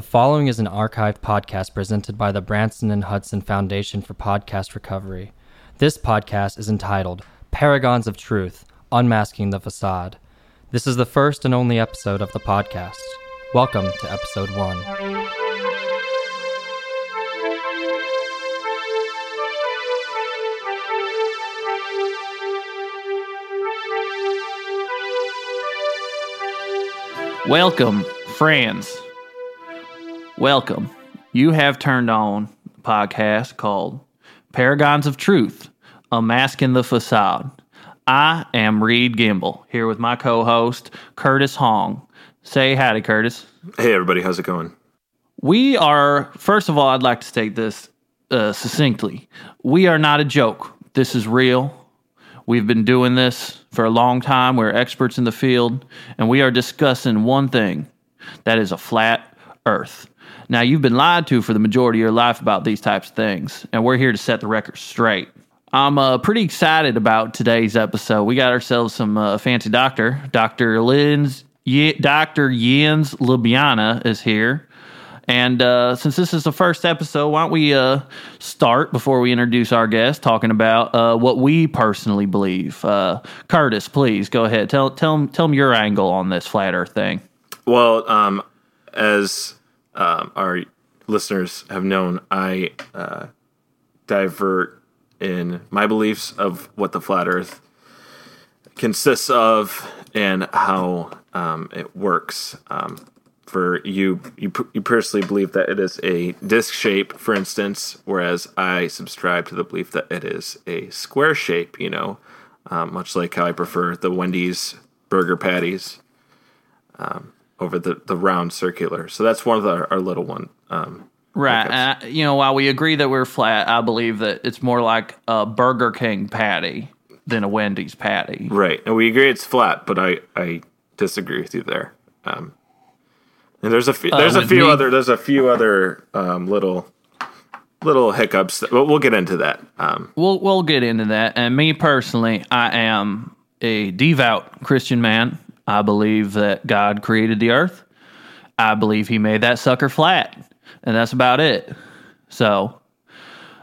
The following is an archived podcast presented by the Branson and Hudson Foundation for Podcast Recovery. This podcast is entitled Paragons of Truth Unmasking the Facade. This is the first and only episode of the podcast. Welcome to episode one. Welcome, friends. Welcome. You have turned on a podcast called Paragons of Truth Unmasking the Facade. I am Reed Gimble, here with my co host, Curtis Hong. Say howdy, Curtis. Hey, everybody, how's it going? We are, first of all, I'd like to state this uh, succinctly. We are not a joke. This is real. We've been doing this for a long time. We're experts in the field, and we are discussing one thing that is a flat earth. Now, you've been lied to for the majority of your life about these types of things, and we're here to set the record straight. I'm uh, pretty excited about today's episode. We got ourselves some uh, fancy doctor. Dr. Linz, Ye- Dr. Jens Ljubljana is here. And uh, since this is the first episode, why don't we uh, start before we introduce our guest, talking about uh, what we personally believe. Uh, Curtis, please go ahead. Tell tell tell them your angle on this flat Earth thing. Well, um, as um, our listeners have known, I uh, divert in my beliefs of what the flat Earth consists of and how um, it works. Um, for you, you, you personally believe that it is a disc shape, for instance, whereas I subscribe to the belief that it is a square shape. You know, um, much like how I prefer the Wendy's burger patties um, over the the round circular. So that's one of the, our little one. Um, Right. hiccups. Uh, you know, while we agree that we're flat, I believe that it's more like a Burger King patty than a Wendy's patty. Right, and we agree it's flat, but I I disagree with you there. Um, and there's a few, there's a few me- other there's a few other um, little little hiccups, but we'll get into that. Um, We'll we'll get into that. And me personally, I am a devout Christian man. I believe that God created the earth. I believe He made that sucker flat, and that's about it. So,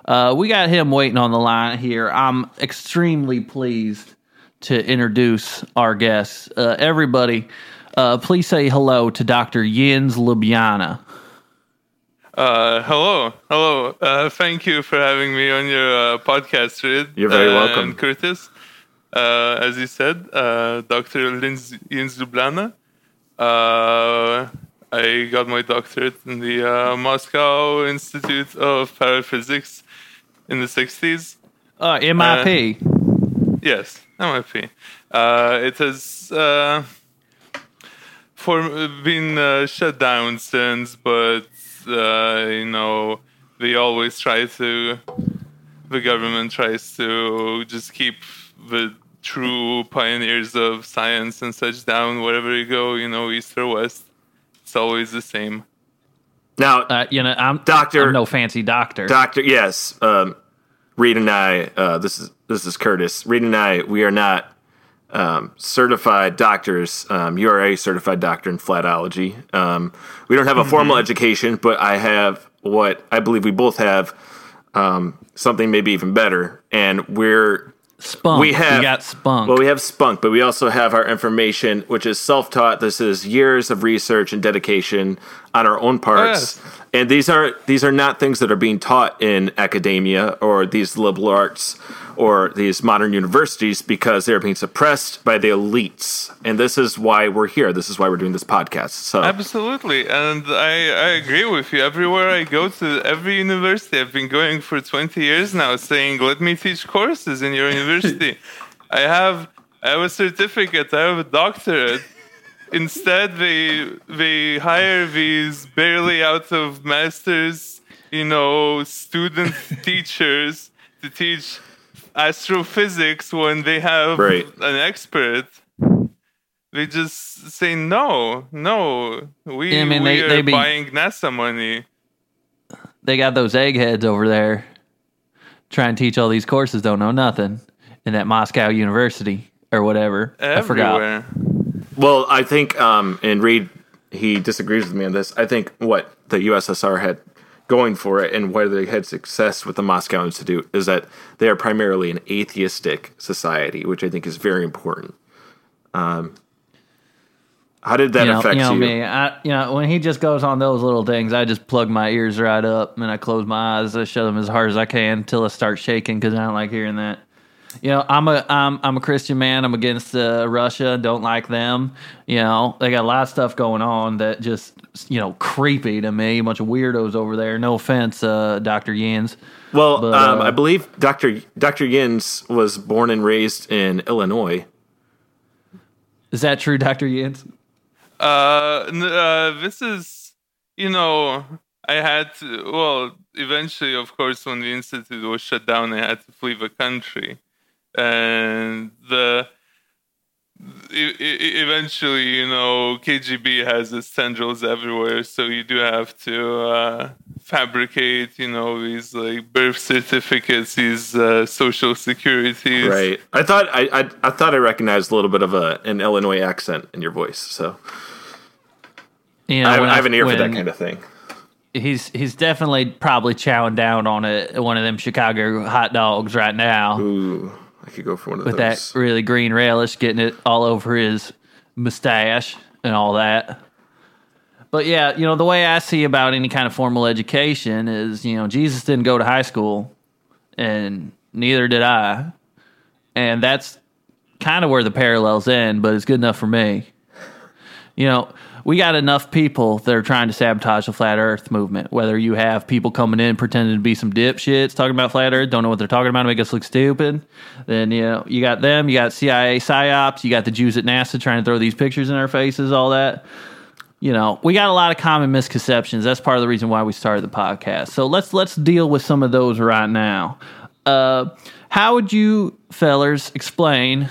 uh, we got him waiting on the line here. I'm extremely pleased to introduce our guests. Uh, everybody, uh, please say hello to Dr. Jens Ljubljana. Uh, hello, hello. Uh, thank you for having me on your uh, podcast, Reed. You're very uh, welcome. And Curtis, uh, as you said, uh, Dr. Linz Jens Ljubljana. Uh, I got my doctorate in the uh, Moscow Institute of Paraphysics in the 60s. Uh, MIP. Yes, MIP. Uh, it has uh, for been uh, shut down since, but uh, you know they always try to. The government tries to just keep the true pioneers of science and such down wherever you go. You know, east or west. It's always the same. now, Uh, you know, I'm Doctor- I'm no fancy doctor. Doctor, yes, um, Reed and I. Uh, this is this is Curtis. Reed and I. We are not um, certified doctors. Um, you are a certified doctor in flatology. Um, we don't have a formal education, but I have what I believe we both have. Um, something maybe even better, and we're spunk. we have got spunk. Well, we have spunk, but we also have our information, which is self-taught. This is years of research and dedication on our own parts. yes. And these are these are not things that are being taught in academia or these liberal arts or these modern universities because they're being suppressed by the elites. And this is why we're here. This is why we're doing this podcast. So Absolutely, and I, I agree with you. Everywhere I go to, every university, I've been going for 20 years now, saying, "Let me teach courses in your university." I have I have a certificate. I have a doctorate. Instead, they they hire these barely out of masters, you know, student teachers to teach astrophysics when they have Right. an expert they just say no, no. We, Yeah, I mean, we they- are they be- buying NASA money. they got those eggheads over there trying to teach all these courses, don't know nothing in that Moscow University or whatever. I forgot. Well, I think, um, and Reed, he disagrees with me on this. I think what the USSR had going for it and where they had success with the Moscow Institute is that they are primarily an atheistic society, which I think is very important. Um, how did that you know, affect you? Know you? me. I, you know, when he just goes on those little things, I just plug my ears right up and I close my eyes. I shut them as hard as I can until I start shaking because I don't like hearing that. You know, I'm a I'm I'm a Christian man. I'm against uh, Russia. Don't like them. You know, they got a lot of stuff going on that just you know creepy to me. A bunch of weirdos over there. No offense, uh, Doctor Yins. Well, But, um, uh, I believe Dr. Dr. Yins was born and raised in Illinois. Is that true, Doctor Yins? Uh, uh, this is, you know, I had to, well, eventually, of course, when the institute was shut down, I had to flee the country, and the eventually, you know, KGB has its tendrils everywhere, so you do have to uh, fabricate, you know, these like birth certificates, these uh, social securities, Right. I thought I, I I thought I recognized a little bit of a an Illinois accent in your voice. So You know, I, have, I have an ear for that kind of thing. He's he's definitely probably chowing down on a one of them Chicago hot dogs right now. Ooh, I could go for one of those. with those. that really green relish, getting it all over his mustache and all that. But yeah, you know, the way I see about any kind of formal education is, you know, Jesus didn't go to high school and neither did I. And that's kind of where the parallels end, but it's good enough for me. You know, we got enough people that are trying to sabotage the flat earth movement. Whether you have people coming in pretending to be some dipshits talking about flat earth, don't know what they're talking about, make us look stupid. Then, you know, you got them, you got CIA psyops, you got the Jews at NASA trying to throw these pictures in our faces, all that. You know, we got a lot of common misconceptions. That's part of the reason why we started the podcast. So let's let's deal with some of those right now. Uh, how would you fellers explain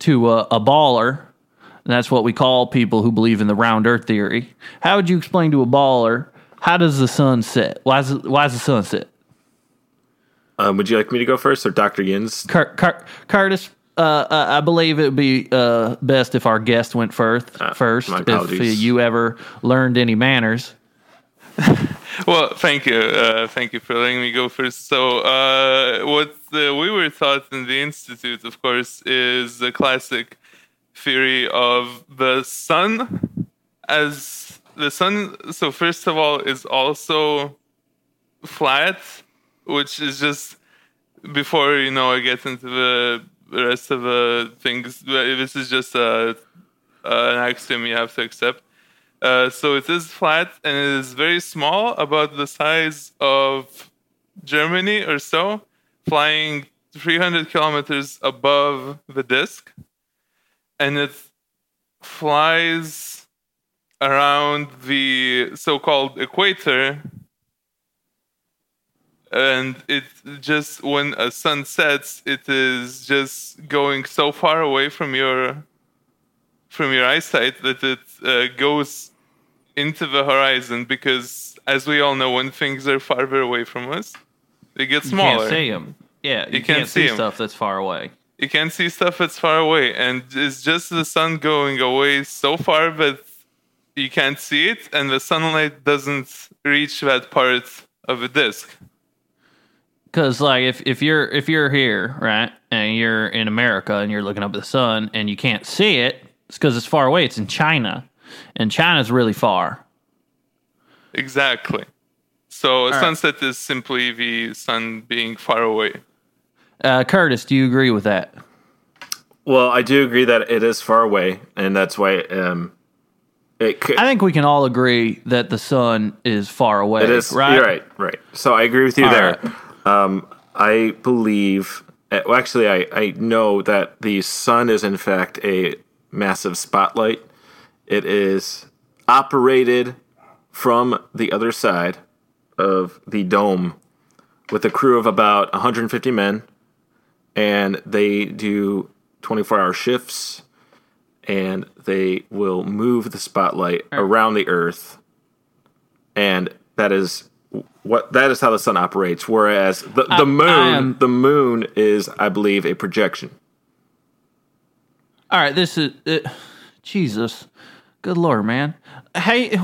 to a, a baller, and that's what we call people who believe in the round earth theory. How would you explain to a baller how does the sun set? Why is it, why is the sun set? Um, would you like me to go first or Dr. Yins? Cur- Cur- Curtis, uh, uh, I believe it would be uh, best if our guest went first. first, my if you ever learned any manners. Well, thank you, uh, thank you for letting me go first. So, uh, what uh, we were taught in the institute, of course, is the classic theory of the sun as the sun. So, first of all, is also flat, which is just before you know I get into the rest of the things. This is just a, an axiom you have to accept. Uh, so it is flat and it is very small, about the size of Germany or so, flying 300 kilometers above the disk. And it flies around the so called equator. And it just, when a sun sets, it is just going so far away from your from your eyesight that it uh, goes into the horizon because as we all know when things are farther away from us they get You smaller can't see them. Yeah, you, You can't can't, see see stuff that's far away. You can't see stuff that's far away and it's just the sun going away so far that you can't see it and the sunlight doesn't reach that part of the disk Because like if, if you're if you're here right and you're in America and you're looking up at the sun and you can't see it, it's because it's far away. It's in China, and China's really far. exactly so a right. sunset is simply the sun being far away Uh, Curtis, do you agree with that? Well, I do agree that it is far away, and that's why um, it could. I think we can all agree that the sun is far away. It is right. You're right, right. So I agree with you All there. Um, I believe. uh, Well, actually, I I know that the sun is in fact a massive spotlight. It is operated from the other side of the dome with a crew of about 150 men, and they do 24 hour shifts, and they will move the spotlight around the Earth and that is what that is how the sun operates. Whereas the, the I moon, am- the moon is, I believe, a projection. All right, this is uh, Jesus. Good lord, man. Hey,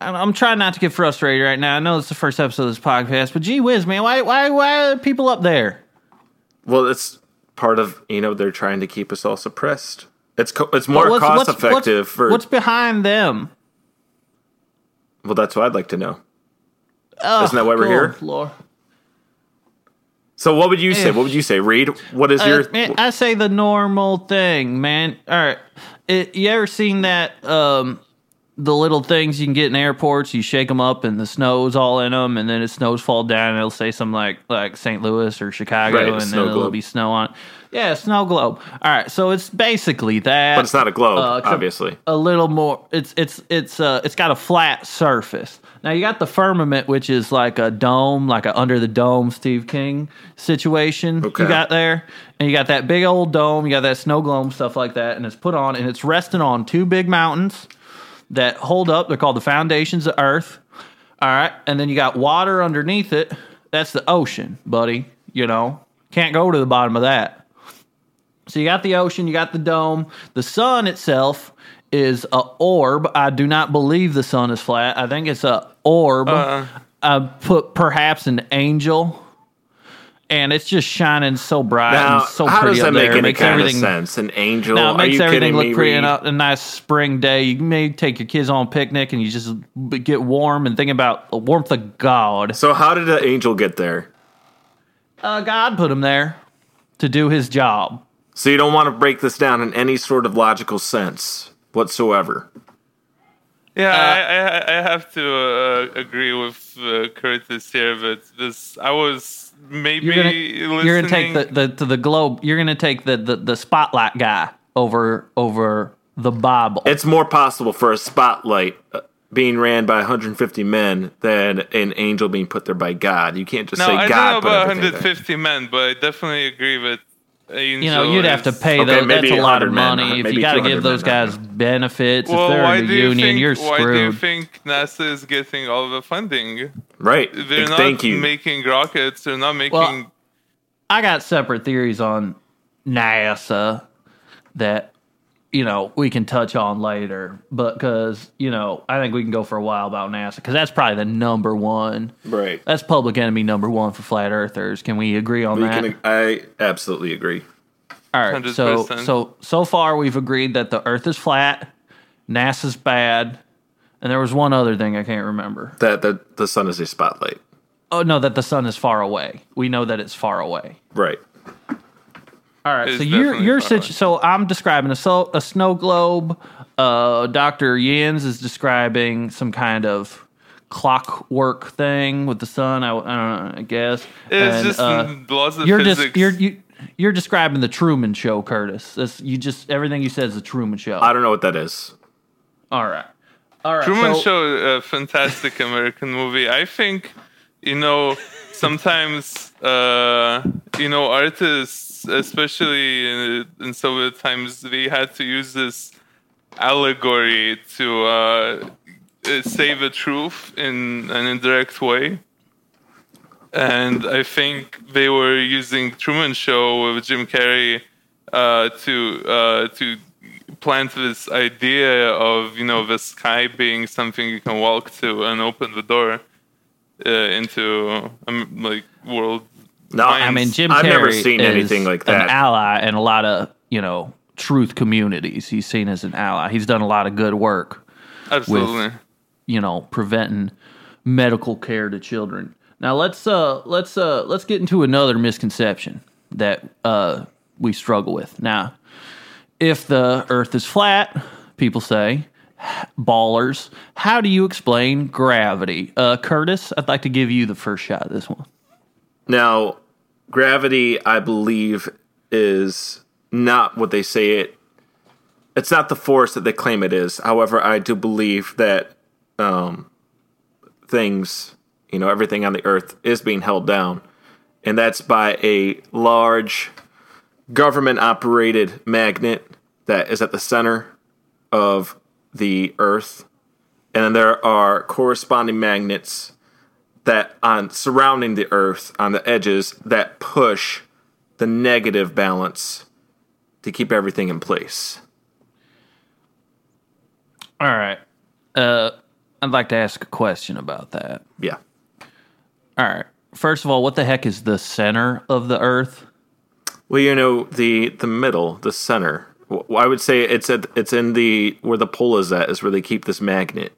I'm I'm trying not to get frustrated right now. I know it's the first episode of this podcast, but gee whiz, man, why why why are people up there? Well, it's part of you know they're trying to keep us all suppressed. It's co- it's more What's- cost what's- effective what's, for. what's behind them? well, that's what I'd like to know. Oh, Isn't that why we're here? Lord. So what would you say? What would you say, Reed? What is Uh, your? man, I say the normal thing, man. All right, it, you ever seen that? Um, the little things you can get in airports, you shake them up, and the snow's all in them, and then the snows fall down, and it'll say something like like St. Louis or Chicago, Right, and then it'll be snow on. it. Yeah, snow globe. All right, so it's basically that. but it's not a globe, Uh, obviously. a little more it's it's it's uh it's got a flat surface now you got the firmament which is like a dome like a under the dome steve king situation Okay. you got there and you got that big old dome you got that snow globe stuff like that and it's put on and it's resting on two big mountains that hold up they're called the foundations of earth all right and then you got water underneath it that's the ocean buddy you know can't go to the bottom of that so you got the ocean, you got the dome. The sun itself is a orb. I do not believe the sun is flat. I think it's a orb. Uh. I put perhaps an angel, and it's just shining so bright Now, and so how pretty does that up make there. It any makes kind of everything. sense? An angel? Now it Are makes you everything look me, pretty. And a, a nice spring day. You may take your kids on a picnic and you just get warm and think about the warmth of God. So how did the angel get there? Uh, God put him there to do his job. So you don't want to break this down in any sort of logical sense whatsoever. Yeah, Uh, I, I I have to uh, agree with uh, Curtis here, but this I was maybe You're gonna, listening. you're gonna take the, the to the globe. You're gonna take the, the the spotlight guy over over the Bible. It's more possible for a spotlight uh, being ran by 150 men than an angel being put there by God. You can't just no, say I God don't know about everything there. 150 men, but I definitely agree with. Angel you know, you'd have to pay Okay, those. That's a lot of 100 men, money. If you got to give those guys don't benefits, Well, if they're in the do you union, think? you're screwed. Why do you think NASA is getting all the funding? Right. They're not Thank you. making rockets. They're not making. Well, I got separate theories on NASA that you know we can touch on later, but because you know I think we can go for a while about NASA because that's probably the number one. right. That's public enemy number one for flat earthers. Can we agree on We that? can, I absolutely agree. All right. So 100%. so so far we've agreed that the Earth is flat, NASA's bad, and there was one other thing I can't remember. That the, the sun is a spotlight. Oh no, that the sun is far away. We know that it's far away. Right. All right. It's So you're you're far situ- so I'm describing a so, a snow globe. Uh, Doctor Yens is describing some kind of clockwork thing with the sun. I, I don't know. I guess it's And, just uh, laws of you're physics. just you're you, you're describing the Truman Show, Curtis. That's, you just everything you said is the Truman Show. I don't know what that is. All right. All right. Truman so, Show, a fantastic American movie. I think, you know, sometimes, uh, you know, artists, especially in, in Soviet times, they had to use this allegory to uh, uh, say the truth in an indirect way. And I think they were using Truman Show with Jim Carrey uh, to uh, to plant this idea of you know the sky being something you can walk to and open the door uh, into um, like world. No, I mean, Jim I've Carrey never seen is anything like that. An ally in a lot of you know truth communities. He's seen as an ally. He's done a lot of good work. Absolutely. you know preventing medical care to children now let's uh let's uh let's get into another misconception that uh we struggle with now if the earth is flat people say ballers how do you explain gravity uh curtis i'd like to give you the first shot at this one Now, gravity, I believe, is not what they say it. It's not the force that they claim it is. However, I do believe that um, things, you know, everything on the earth is being held down, and that's by a large government operated magnet that is at the center of the earth. And then there are corresponding magnets that on surrounding the earth on the edges that push the negative balance to keep everything in place. All right. Uh, I'd like to ask a question about that. Yeah. All right. First of all, what the heck is the center of the Earth? Well, you know the the middle, the center. I would say it's at it's in the where the pole is at is where they keep this magnet.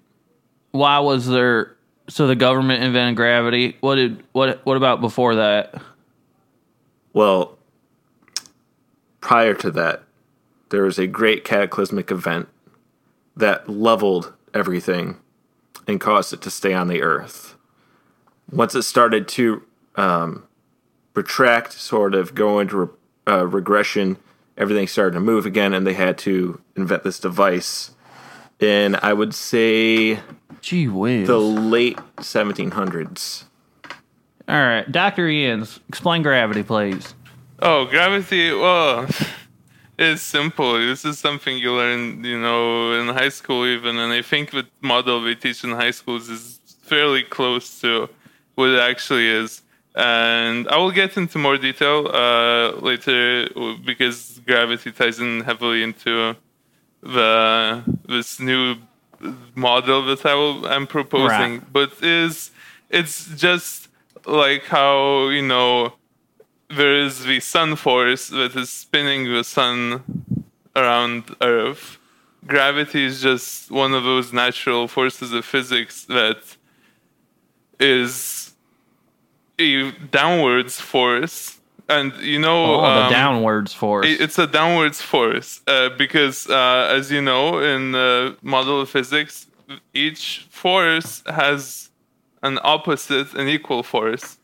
Why was there? So the government invented gravity. What did what what about before that? Well, prior to that, there was a great cataclysmic event that leveled everything and caused it to stay on the earth. Once it started to um, retract, sort of go into re- uh, regression, everything started to move again, and they had to invent this device in, I would say, Gee whiz. the late 1700s. all right, Doctor Ian's explain gravity, please. Oh, gravity. Well, it's simple. This is something you learn, you know, in high school even, and I think the model we teach in high schools is fairly close to what it actually is. And I will get into more detail uh, later because gravity ties in heavily into the this new model that I will, I'm proposing. Right. But is it's just like how you know there is the sun force that is spinning the sun around Earth. Gravity is just one of those natural forces of physics that is a downwards force. And you know, Oh, the um, downwards force. it- It's a downwards force uh, because, uh, as you know, in the model of physics, each force has an opposite and equal force.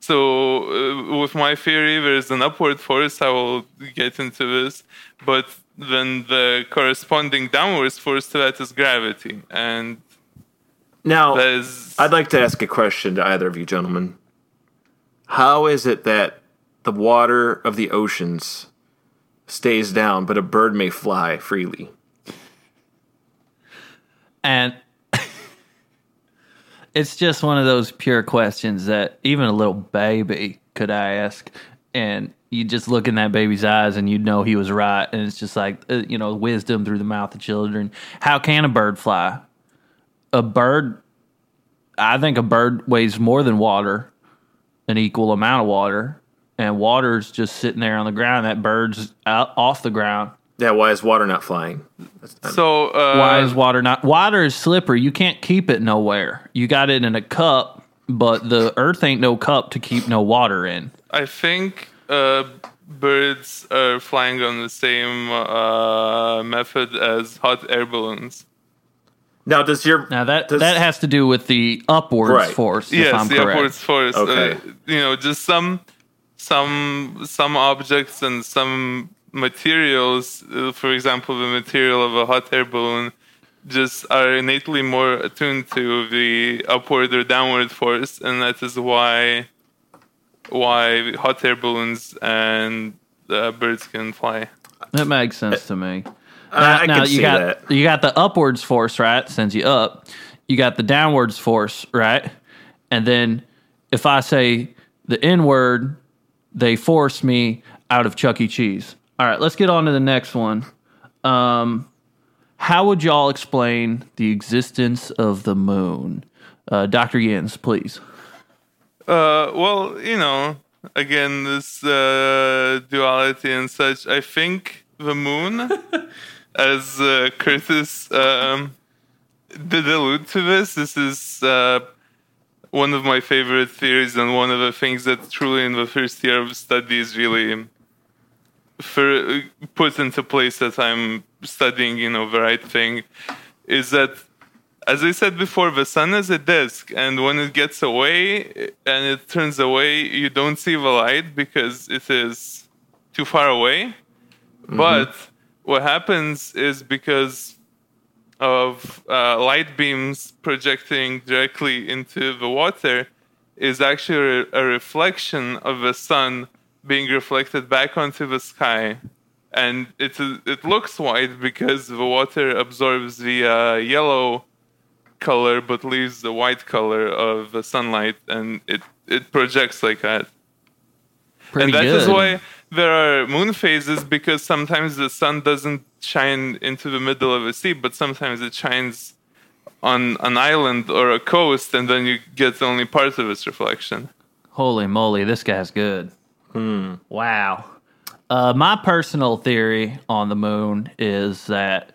So, uh, with my theory, there's an upward force. I will get into this, but then the corresponding downwards force to that is gravity, and Now, that is I'd like to ask a question to either of you gentlemen. How is it that the water of the oceans stays down, but a bird may fly freely? And it's just one of those pure questions that even a little baby could ask. And you just look in that baby's eyes and you know he was right. And it's just like, uh, you know, wisdom through the mouth of children. How can a bird fly? A bird, I think a bird weighs more than water, an equal amount of water. And water's just sitting there on the ground. That bird's out off the ground. Yeah, why is water not flying? so. Uh, Why is water not? Water is slippery. You can't keep it nowhere. You got it in a cup, but the earth ain't no cup to keep no water in. I think uh, birds are flying on the same uh, method as hot air balloons. Now, does your Now that does, that has to do with the upwards Right. force. if yes, I'm the correct. upwards force. Okay. Uh, you know, just some some some objects and some materials. Uh, for example, the material of a hot air balloon just are innately more attuned to the upward or downward force, and that is why why hot air balloons and uh, birds can fly. That makes sense to me. I, I now can you see got that. you got the upwards force, right? Sends you up. You got the downwards force, right? And then if I say the N word, they force me out of Chuck E. Cheese. All right, let's get on to the next one. Um, how would y'all explain the existence of the moon? Uh, Dr. Yens, please. Uh, well, you know, again, this uh, duality and such. I think the moon, as uh, Curtis um, did allude to this, this is uh, one of my favorite theories and one of the things that truly in the first year of studies really for, put into place that I'm studying, you know, the right thing, is that as I said before, the sun is a disk, and when it gets away and it turns away, you don't see the light because it is too far away. But what happens is because of uh, light beams projecting directly into the water, is actually a, a reflection of the sun being reflected back onto the sky. And it, it looks white because the water absorbs the uh, yellow color but leaves the white color of the sunlight and it, it projects like that Pretty and that good. is why there are moon phases because sometimes the sun doesn't shine into the middle of a sea, but sometimes it shines on an island or a coast, and then you get only part of its reflection. Holy moly, this guy's good. Wow. Uh, my personal theory on the moon is that,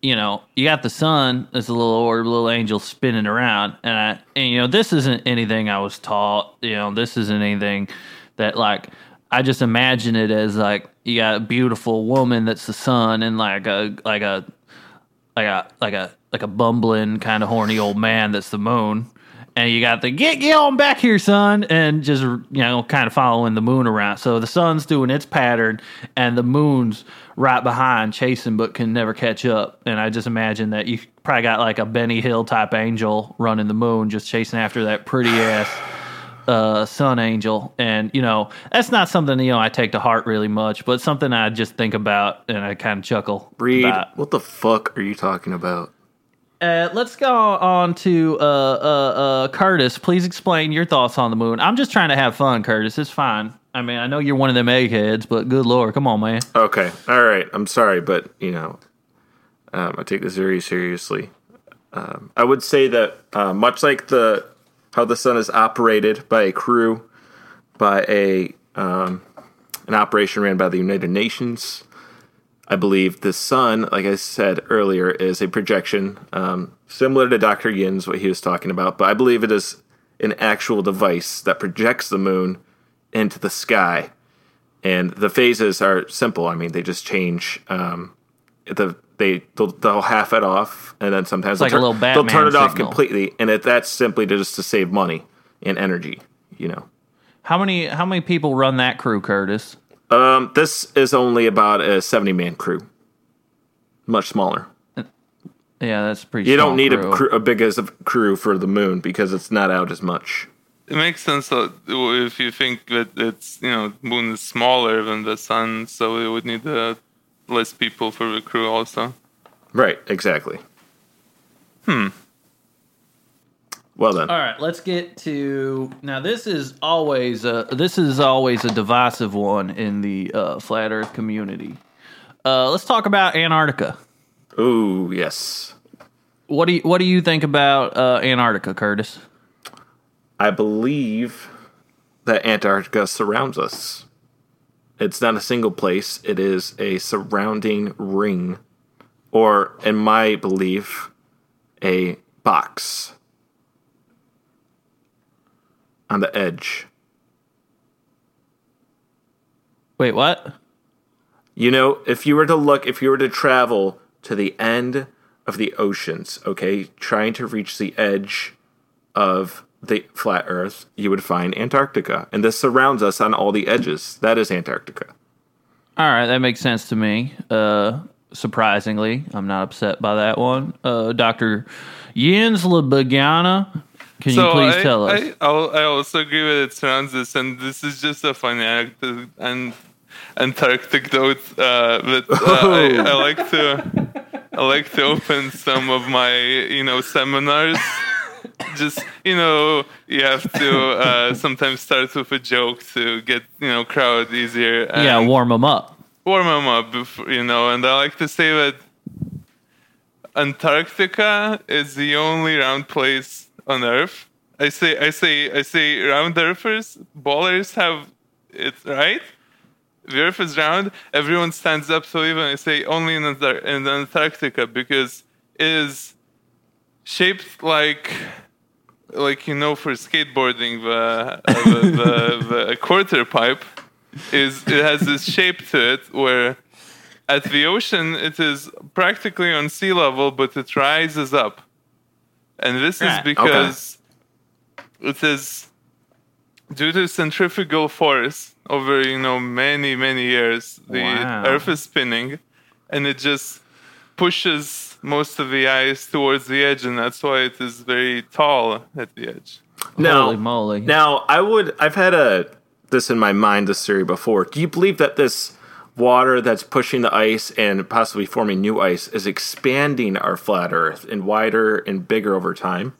you know, you got the sun as a little orb, little angel spinning around, and I, and you know, this isn't anything I was taught. You know, this isn't anything that like I just imagine it as like you got a beautiful woman that's the sun, and like a like a like a like a like a bumbling kind of horny old man that's the moon. And you got the get get on back here son and just you know kind of following the moon around. So the sun's doing its pattern and the moon's right behind chasing but can never catch up. And i just imagine that you probably got like a benny hill type angel running the moon just chasing after that pretty ass uh, sun angel and you know that's not something you know i take to heart really much but something i just think about and i kind of chuckle Reed, about. what the fuck are you talking about? Uh, let's go on to uh, uh, uh, Curtis. Please explain your thoughts on the moon. I'm just trying to have fun, Curtis. It's fine. I mean, I know you're one of them eggheads, but good lord, come on, man. Okay, all right. I'm sorry, but you know, um, I take this very seriously. Um, I would say that uh, much like the how the sun is operated by a crew, by a um, an operation ran by the United Nations. I believe the sun, like I said earlier, is a projection um, similar to Dr. Yin's, what he was talking about, but I believe it is an actual device that projects the moon into the sky. And the phases are simple. I mean, they just change. Um, the they they'll, they'll half it off, and then sometimes they'll, like a turn, little they'll turn it Batman off completely. And it, that's simply to just to save money and energy. You know. How many how many people run that crew, Curtis? Um, this is only about a seventy man crew. Much smaller. Yeah, that's pretty. You small don't need crew. a, crew, a big as a crew for the moon because it's not out as much. It makes sense that if you think that it's you know moon is smaller than the sun, so it would need uh, less people for the crew also. Right. Exactly. Hmm. Well then. All right, let's get to now. This is always a, this is always a divisive one in the uh, flat Earth community. Uh, let's talk about Antarctica. Ooh, yes. What do you what do you think about uh, Antarctica, Curtis? I believe that Antarctica surrounds us. It's not a single place, it is a surrounding ring, or, in my belief, a box on the edge. Wait, what? You know, if you were to look, if you were to travel to the end of the oceans, okay, trying to reach the edge of the flat Earth, you would find Antarctica. And this surrounds us on all the edges. That is Antarctica. All right, that makes sense to me. Uh, surprisingly, I'm not upset by that one. Uh, Doctor Jens Lebagana, can you please I, tell us? I, I'll- also agree with it surrounds this, and this is just a funny anecdote and Antarctic note. Uh, but uh, I, I like to I like to open some of my you know seminars. Just you know, you have to uh, sometimes start with a joke to get you know crowd easier. And yeah, warm them up. warm them up, before, you know. And I like to say that Antarctica is the only round place on Earth. I say, I say, I say, round Earthers, ballers have it right. The Earth is round. Everyone stands up. So even I say only in, Antar- in Antarctica because it is shaped like, like you know, for skateboarding, the uh, the, the, the quarter pipe is it has this shape to it where at the ocean it is practically on sea level but it rises up and this Right. is because it is due to centrifugal force over you know many many years the Wow. earth is spinning and it just pushes most of the ice towards the edge and that's why it is very tall at the edge Now, Holy moly. Now, I would. I've had a this in my mind this theory before. Do you believe that this water that's pushing the ice and possibly forming new ice is expanding our flat Earth and wider and bigger over time?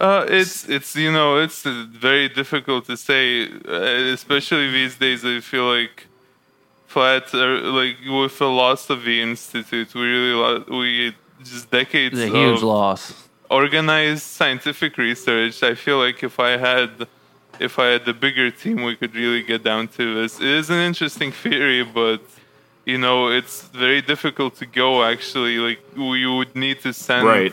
Uh, it's it's you know it's very difficult to say, uh, especially these days. I feel like flat are uh, like with the loss of the institute, we really lo- we just decades It's a huge of loss. organized scientific research. I feel like if I had if I had the bigger team, we could really get down to this. It is an interesting theory, but you know it's very difficult to go. Actually, like we would need to send. Right.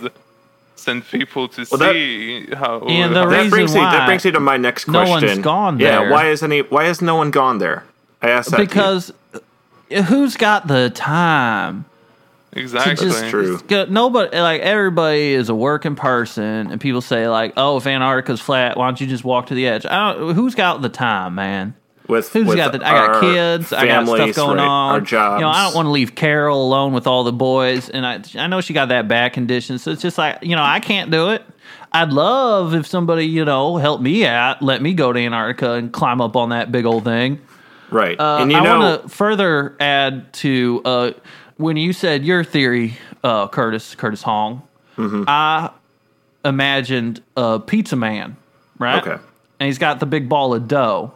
Send people to Well, that- see how. And the how- that reason brings me why that brings me to my next question. no question. one's gone there. Yeah, why is any why has no one gone there? I asked that to you. Because uh, who's got the time? exactly. just- true. Good- Nobody, like everybody, is a working person, and people say like, "Oh, if Antarctica's flat, why don't you just walk to the edge?" I don't. Who's got the time, man? with Who's with got the? I got kids. I got stuff going right, on. Our jobs. You know, I don't want to leave Carol alone with all the boys, and I I know she got that bad condition, so it's just like you know I can't do it. I'd love if somebody you know helped me out, let me go to Antarctica and climb up on that big old thing. Right. Uh, and you I know, want to further add to uh, when you said your theory, uh, Curtis Curtis Hong. Mm-hmm. I imagined a pizza man, right? Okay. And he's got the big ball of dough,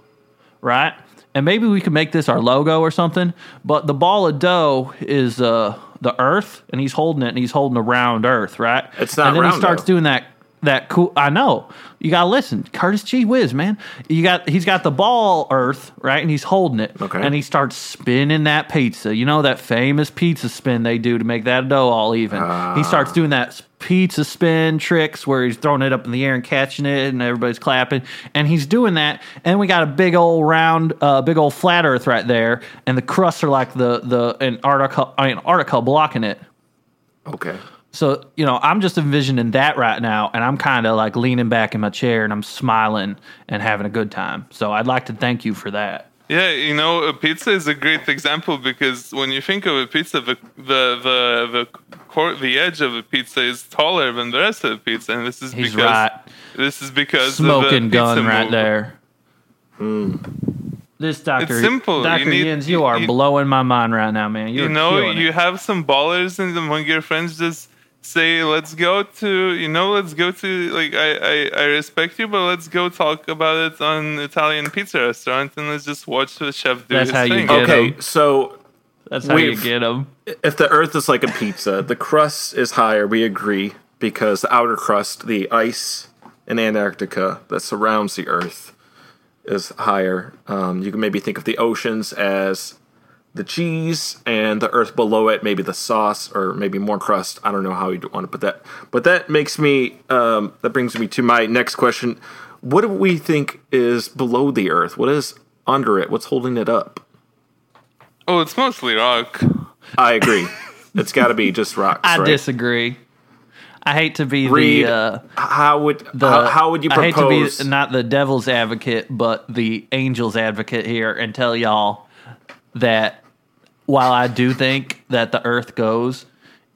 right? And maybe we could make this our logo or something. But the ball of dough is uh, the Earth, and he's holding it, and he's holding a round Earth, right? It's not And then he starts though. doing that. That cool. I know. You gotta listen, Curtis G. Whiz, man. You got. He's got the ball Earth, right, and he's holding it. Okay. And he starts spinning that pizza. You know that famous pizza spin they do to make that dough all even. he starts Ah. doing that pizza spin tricks where he's throwing it up in the air and catching it, and everybody's clapping. And he's doing that, and we got a big old round, uh, big old flat Earth right there, and the crusts are like the the Antarctica, Antarctica blocking it. okay. So, you know, I'm just envisioning that right now, and I'm kind of like leaning back in my chair and I'm smiling and having a good time. So, I'd like to thank you for that. Yeah, you know, a pizza is a great example because when you think of a pizza, the the the the, core, the edge of a pizza is taller than the rest of the pizza, and this is He's because right. this is because Smoking of the gun pizza right move. there. Mm. This Dr. It's simple. You Dr. need- Yins, you are you- blowing my mind right now, man. You're You know, you it. have some ballers and among your friends just say, "Let's go to," you know, let's go to. Like, I I, I respect you, but let's go talk about it on Italian pizza restaurant, and let's just watch the chef do That's his how you thing. get Okay. him. So That's how you get them. if the Earth is like a pizza, the crust is higher. We agree because the outer crust, the ice in Antarctica that surrounds the Earth, is higher. Um, you can maybe think of the oceans as the cheese, and the Earth below it, maybe the sauce, or maybe more crust. I don't know how you want to put that, but that makes me. Um, that brings me to my next question: What do we think is below the Earth? What is under it? What's holding it up? Oh, it's mostly rock. I agree. it's got to be just rocks. I right? disagree. I hate to be Reed, the. Uh, how would the how, how would you I hate propose? to be not the devil's advocate, but the angel's advocate here, and tell y'all that while I do think that the Earth goes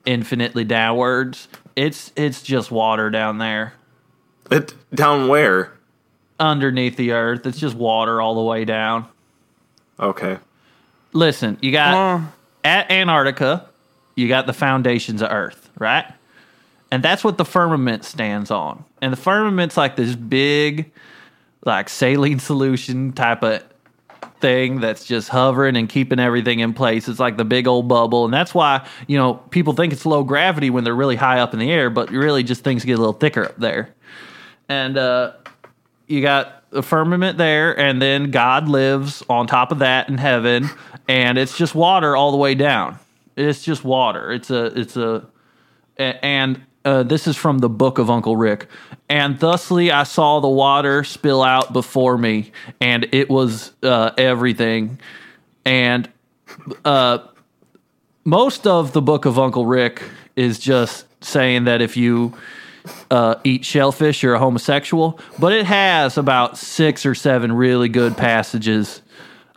infinitely downwards, it's it's just water down there it, down where? underneath the Earth. It's just water all the way down. Okay. Listen, you got Well, at Antarctica, you got the foundations of Earth, right? And that's what the firmament stands on. And the firmament's like this big, like saline solution type of thing that's just hovering and keeping everything in place. It's like the big old bubble. And that's why, you know, people think it's low gravity when they're really high up in the air, but really just things get a little thicker up there. And uh, you got the firmament there, and then God lives on top of that in heaven, and it's just water all the way down. It's just water. It's a it's a and uh, this is from the book of Uncle Rick. And thusly I saw the water spill out before me, and it was uh, everything. And uh, most of the book of Uncle Rick is just saying that if you uh, eat shellfish, you're a homosexual. But it has about six or seven really good passages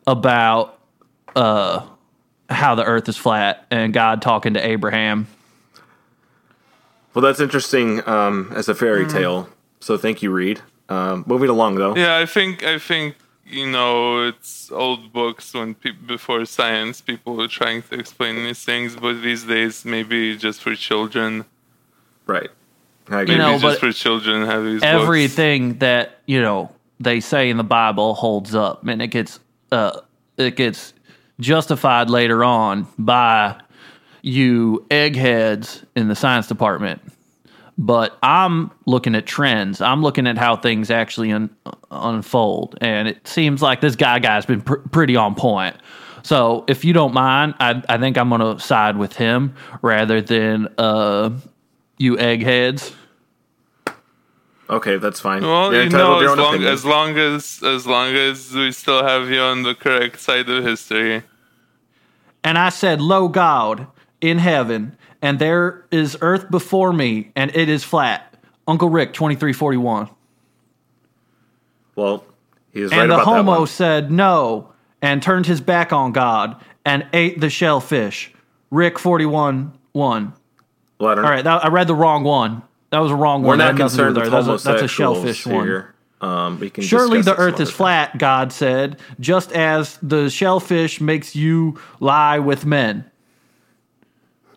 about uh, how the earth is flat and God talking to Abraham. Well, that's interesting um, as a fairy Mm. tale. So thank you, Reed. Um, moving along though. yeah, I think I think you know it's old books when pe- before science people were trying to explain these things, but these days maybe just for children. Right. I agree. You know, Maybe just but for children have these books. everything that you know they say in the Bible holds up, and it gets uh, it gets justified later on by you eggheads in the science department. But I'm looking at trends. I'm looking at how things actually un- unfold, and it seems like this guy guy's been pr- pretty on point. So, if you don't mind, I, I think I'm going to side with him rather than uh, you eggheads. Okay, that's fine. Well, You're you know, as long, opinion. as long as as long as we still have you on the correct side of history. And I said, Lo God in heaven, and there is earth before me, and it is flat. Uncle Rick, 2341. well, he was right And the about that homo one. said no, and turned his back on God, and ate the shellfish. Rick, 41 1. Well, I don't All right, that, I read the wrong one. That was a wrong We're one. not That had nothing to do concerned with. That's a, that's a shellfish one. here. Um, we can Surely discuss the it some earth is other time. flat, God said, just as the shellfish makes you lie with men.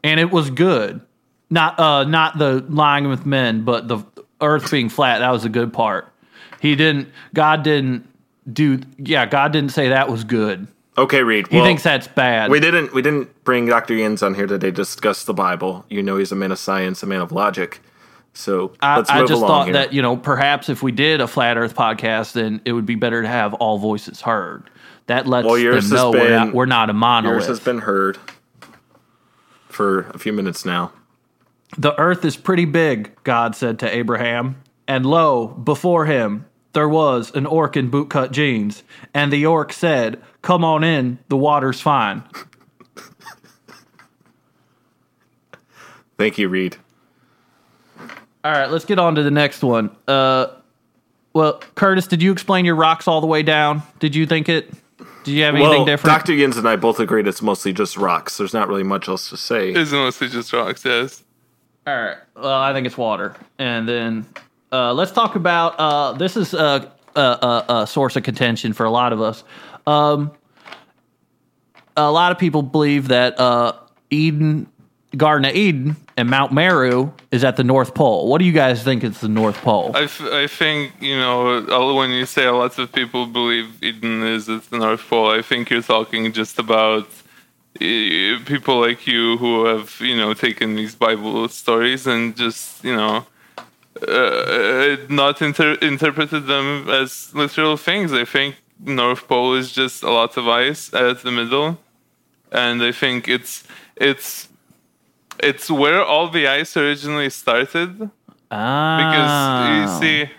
And it was good. Not uh not the lying with men, but the earth being flat, that was a good part. He didn't God didn't do yeah, God didn't say that was good. Okay, Reed. He well, thinks that's bad. we didn't we didn't bring Dr. Yins on here today to discuss the Bible. You know, he's a man of science, a man of logic. So I, I just thought here. that, you know, perhaps if we did a flat earth podcast, then it would be better to have all voices heard. That lets Well, them know we're, been- not, we're not a monolith. yours has been heard for a few minutes now. The earth is pretty big, God said to Abraham. And lo, before him there was an orc in bootcut jeans. And the orc said, Come on in, the water's fine. Thank you, Reed. All right, let's get on to the next one. Uh, well, Curtis, did you explain your rocks all the way down? Did you think it? Did you have anything Well, different? Dr. Yins and I both agreed it's mostly just rocks. There's not really much else to say. It's mostly just rocks, yes. All right. Well, I think it's water. And then uh, let's talk about uh, this is a, a, a, a source of contention for a lot of us. Um, a lot of people believe that uh, Eden, Garden of Eden, and Mount Meru is at the North Pole. What do you guys think is the North Pole? I, f- I think, you know, when you say lots of people believe Eden is at the North Pole, I think you're talking just about uh, people like you who have, you know, taken these Bible stories and just, you know, uh, not inter- interpreted them as literal things. I think North Pole is just a lot of ice at the middle, and I think it's it's it's where all the ice originally started Ah, because you see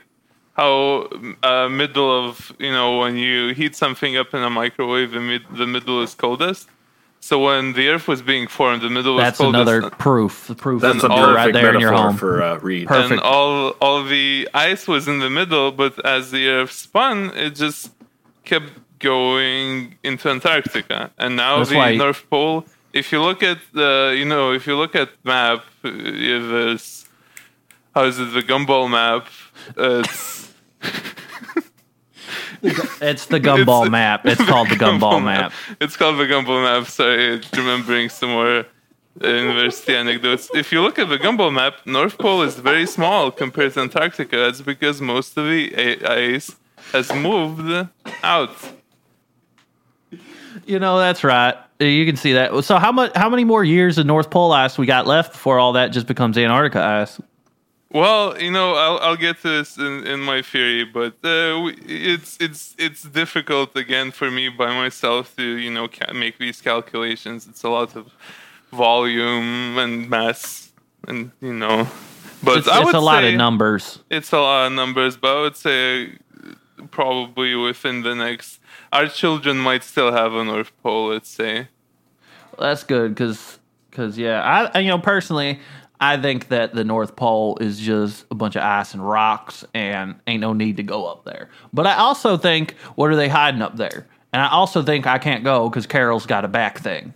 how uh, middle of you know when you heat something up in a microwave the, mid- the middle is coldest so when the earth was being formed the middle was coldest. that's another proof. The proof That's is a perfect right there in your metaphor home. for uh, Reed. Perfect. and all all the ice was in the middle but as the earth spun it just kept going into antarctica and now That's the why- north pole if you look at the you know if you look at map you how is it the gumball map uh, it's It's the gumball It's- map. It's called the gumball map. It's called the Gumball map. Sorry, remembering some more university anecdotes. If you look at the Gumball map, North Pole is very small compared to Antarctica. That's because most of the ice has moved out. You know, that's right. You can see that. So how much how many more years of North Pole ice we got left before all that just becomes Antarctica ice? Well, you know, I'll, I'll get to this in, in my theory, but uh, it's it's it's difficult again for me by myself to you know ca- make these calculations. It's a lot of volume and mass, and you know. But It's, I it's would a lot of numbers. It's a lot of numbers, but I would say probably within the next, our children might still have a North Pole. Let's say. That's good because yeah, I I- you know personally I think that the North Pole is just a bunch of ice and rocks and ain't no need to go up there. But I also think what are they hiding up there? And I also think I can't go because Carol's got a back thing.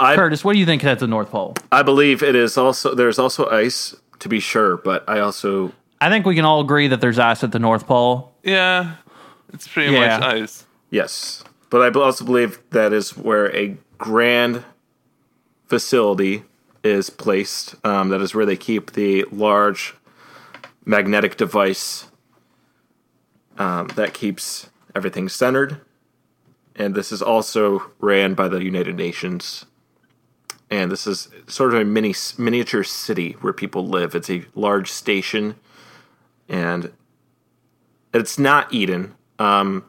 I, Curtis, what do you think at the North Pole? I believe it is also there's also ice to be sure, but I also I think we can all agree that there's ice at the North Pole. Yeah, it's pretty Yeah. much ice. yes, but I also believe that is where a grand facility is placed. Um, that is where they keep the large magnetic device um, that keeps everything centered. And this is also ran by the United Nations. And this is sort of a mini miniature city where people live. It's a large station, and it's not Eden, um,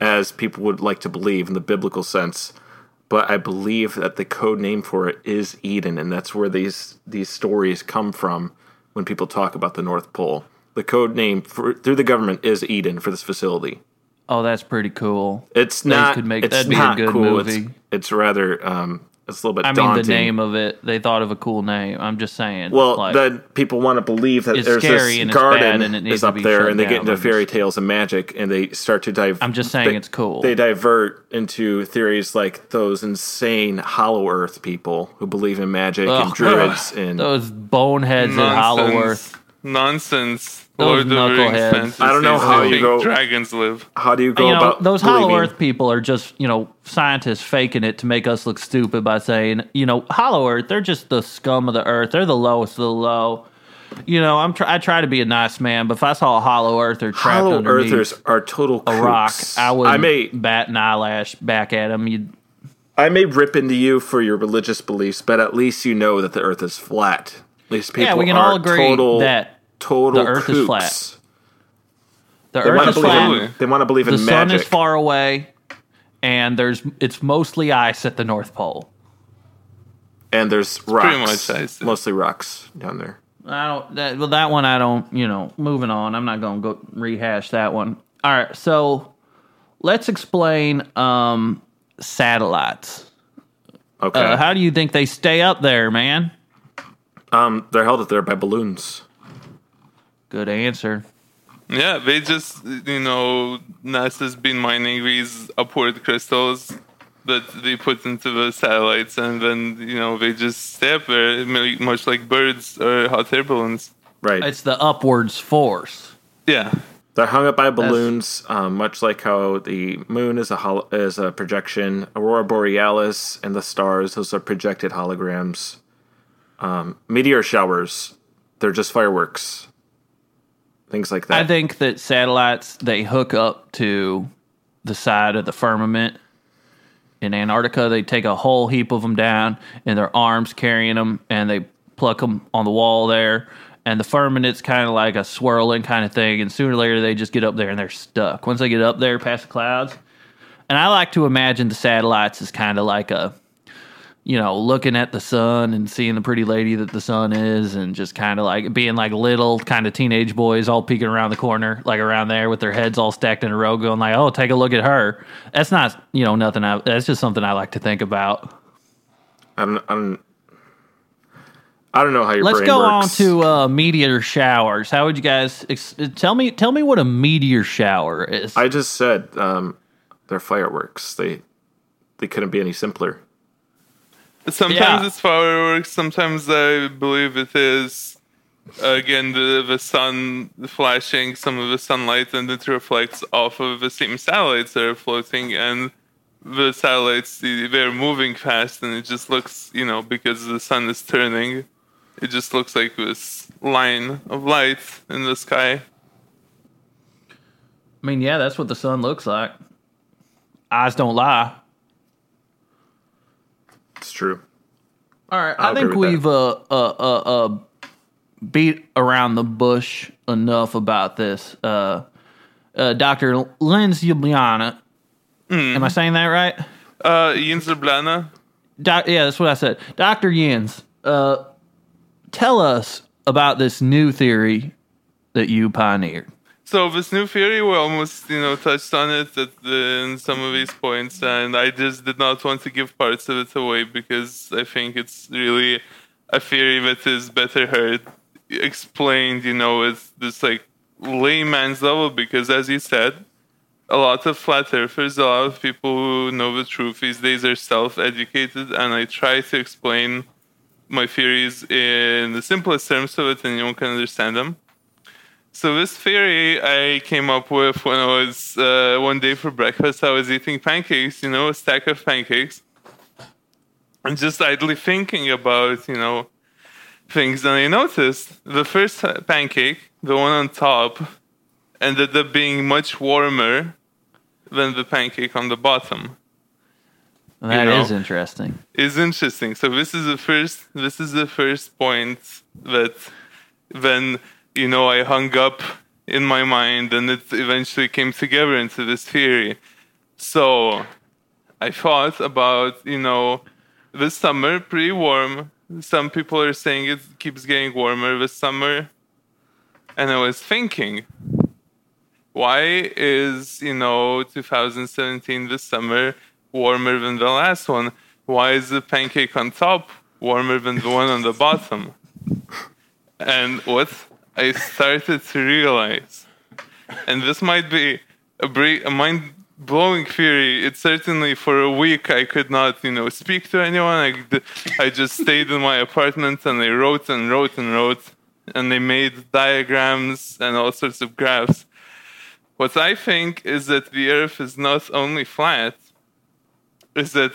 as people would like to believe in the biblical sense. But I believe that the code name for it is Eden, and that's where these these stories come from when people talk about the North Pole. The code name for, through the government is Eden for this facility. Oh, that's pretty cool. It's They not. could make- it's that'd be a not good cool. movie. It's, it's rather. Um, it's a little bit I mean, the name of it, they thought of a cool name. I'm just saying. Well, like, then people want to believe that It's there's scary this and it's bad garden and it needs is to up be there, shut and they get into I'm fairy just- tales and magic, and they start to dive. I'm just saying they- it's cool. They divert into theories like those insane Hollow Earth people who believe in magic and Ugh. druids and Those boneheads in Hollow Earth. Nonsense. Those Lord of the Rings knuckleheads. fantasy I don't know how they you think go- Dragons live. how do you go you know, about those Hollow believing- Earth people are just, you know, scientists faking it to make us look stupid by saying, you know, Hollow Earth, they're just the scum of the earth. They're the lowest of the low. You know, I'm try- I try to be a nice man, but if I saw a Hollow Earther trapped Hollow underneath Earthers are total a rock, kooks. I would I may bat an eyelash back at him. You'd, I may rip into you for your religious beliefs, but at least you know that the Earth is flat. At least people yeah, we can are all agree total, that total the Earth is flat. the They earth is flat. in, they want to believe The in sun is far away, and there's it's mostly ice at the North Pole. and there's rocks. pretty much ice. Mostly rocks down there. I don't. That, well, that one I don't. You know, moving on. I'm not going to go rehash that one. All right, so let's explain um, satellites. Okay. Uh, how do you think they stay up there, man? um, they're held up there by balloons. Good answer. Yeah, they just you know NASA's been mining these upward crystals that they put into the satellites, and then you know they just stay up there, much like birds or hot air balloons. Right. It's the upwards force. Yeah, they're hung up by balloons, um, much like how the moon is a hol- is a projection. Aurora borealis and the stars; those are projected holograms. Um, meteor showers; they're just fireworks. Things like that. I think that satellites they hook up to the side of the firmament. In Antarctica, they take a whole heap of them down, in their arms carrying them, and they pluck them on the wall there. And the firmament's kind of like a swirling kind of thing, and sooner or later they just get up there and they're stuck. Once they get up there past the clouds, and I like to imagine the satellites as kind of like a, you know, looking at the sun and seeing the pretty lady that the sun is, and just kind of like being like little kind of teenage boys all peeking around the corner, like around there with their heads all stacked in a row, going like, "Oh, take a look at her." That's not, you know, nothing. I, that's just something I like to think about. I don't. I don't. I don't know how your Let's go works. on to uh, meteor showers. How would you guys ex- tell me? Tell me what a meteor shower is. I just said um, they're fireworks. They they couldn't be any simpler. Sometimes Yeah. it's fireworks. Sometimes I believe it is again the the sun flashing some of the sunlight, and it reflects off of the same satellites that are floating and. The satellites, they- they're moving fast, and it just looks, you know, because the sun is turning, it just looks like this line of light in the sky. I mean, yeah, that's what the sun looks like. Eyes don't lie. It's true. All right, I'll I think we've uh, uh, uh, uh, beat around the bush enough about this. Uh, uh, Dr. Lenz Ljubljana. Am I saying that right? Uh, Jens Blana, Doc, yeah, that's what I said. Dr. Jens, uh, tell us about this new theory that you pioneered. So this new theory, we almost you know touched on it at the, in some of these points, and I just did not want to give parts of it away because I think it's really a theory that is better heard explained, you know, with this like layman's level. Because as you said, a lot of flat earthers, a lot of people who know the truth these days are self-educated, and I try to explain my theories in the simplest terms so that anyone can understand them. So this theory I came up with when I was uh, one day for breakfast. I was eating pancakes, you know, a stack of pancakes, and just idly thinking about, you know, things. And I noticed the first pancake, the one on top, ended up being much warmer than the pancake on the bottom. That is know. interesting. It's interesting. So this is the first. This is the first point that then you know I hung up in my mind, and it eventually came together into this theory. So I thought about you know this summer pretty warm. Some people are saying it keeps getting warmer this summer, and I was thinking, why is you know 2017 this summer warmer than the last one? Why is the pancake on top warmer than the one on the bottom? And what I started to realize, and this might be a, a mind blowing theory. It certainly for a week I could not, you know, speak to anyone. I, I just stayed in my apartment and I wrote and wrote and wrote, and they made diagrams and all sorts of graphs. What I think is that the Earth is not only flat, is that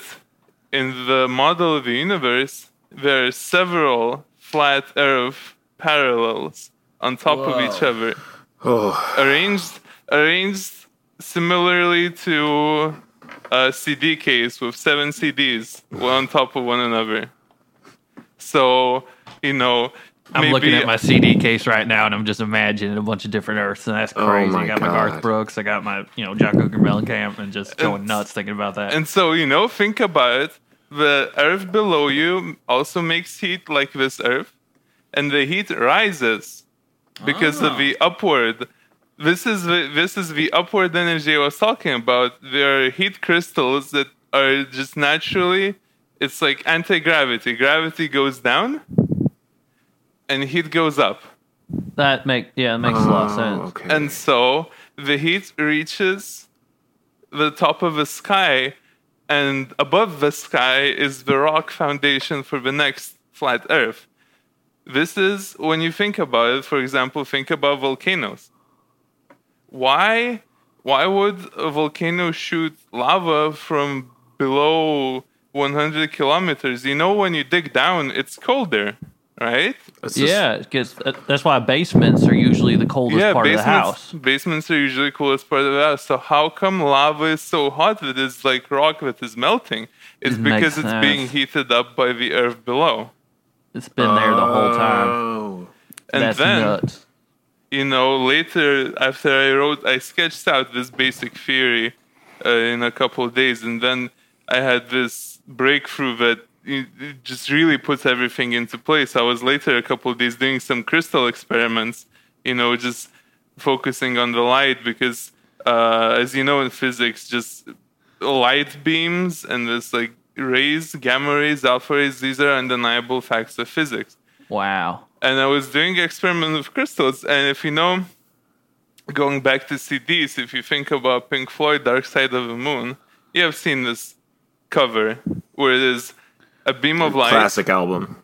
in the model of the universe, there are several flat Earth parallels on top of each other, Oh, arranged arranged similarly to a CD case with seven CDs, one on top of one another. So you know, I'm maybe, looking at my CD case right now, and I'm just imagining a bunch of different Earths, and that's Oh crazy. my I got my Garth Brooks, I got my you know John Cougar Mellencamp, and just going And- nuts thinking about that. And so, you know, think about it. The earth below you also makes heat like this earth, and the heat rises because of the ah. upward. This is the, this is the upward energy I was talking about. There are heat crystals that are just naturally. It's like anti-gravity. Gravity goes down, and heat goes up. that make yeah, that makes a lot of oh, sense. okay. And so the heat reaches the top of the sky, and above the sky is the rock foundation for the next flat Earth. This is when you think about it, for example, think about volcanoes. Why why would a volcano shoot lava from below 100 kilometers? You know, when you dig down, it's colder, right? It's just- Yeah, because uh, that's why basements are usually the coldest part of the house. Basements are usually the coolest part of the house. So how come lava is so hot that it's like rock that is melting? It's It because makes it's being heated up by the earth below. It's been there the whole time. Oh. And That's then nuts. you know, later after I wrote, I sketched out this basic theory uh, in a couple of days, and then I had this breakthrough that it just really puts everything into place. I was later a couple of days doing some crystal experiments, you know, just focusing on the light because, uh, as you know in physics, just light beams and this like rays, gamma rays, alpha rays, these are undeniable facts of physics Wow. and I was doing experiment with crystals. And if you know, going back to CDs, if you think about Pink Floyd, Dark Side of the Moon, you have seen this cover where it is a beam of light, Classic album.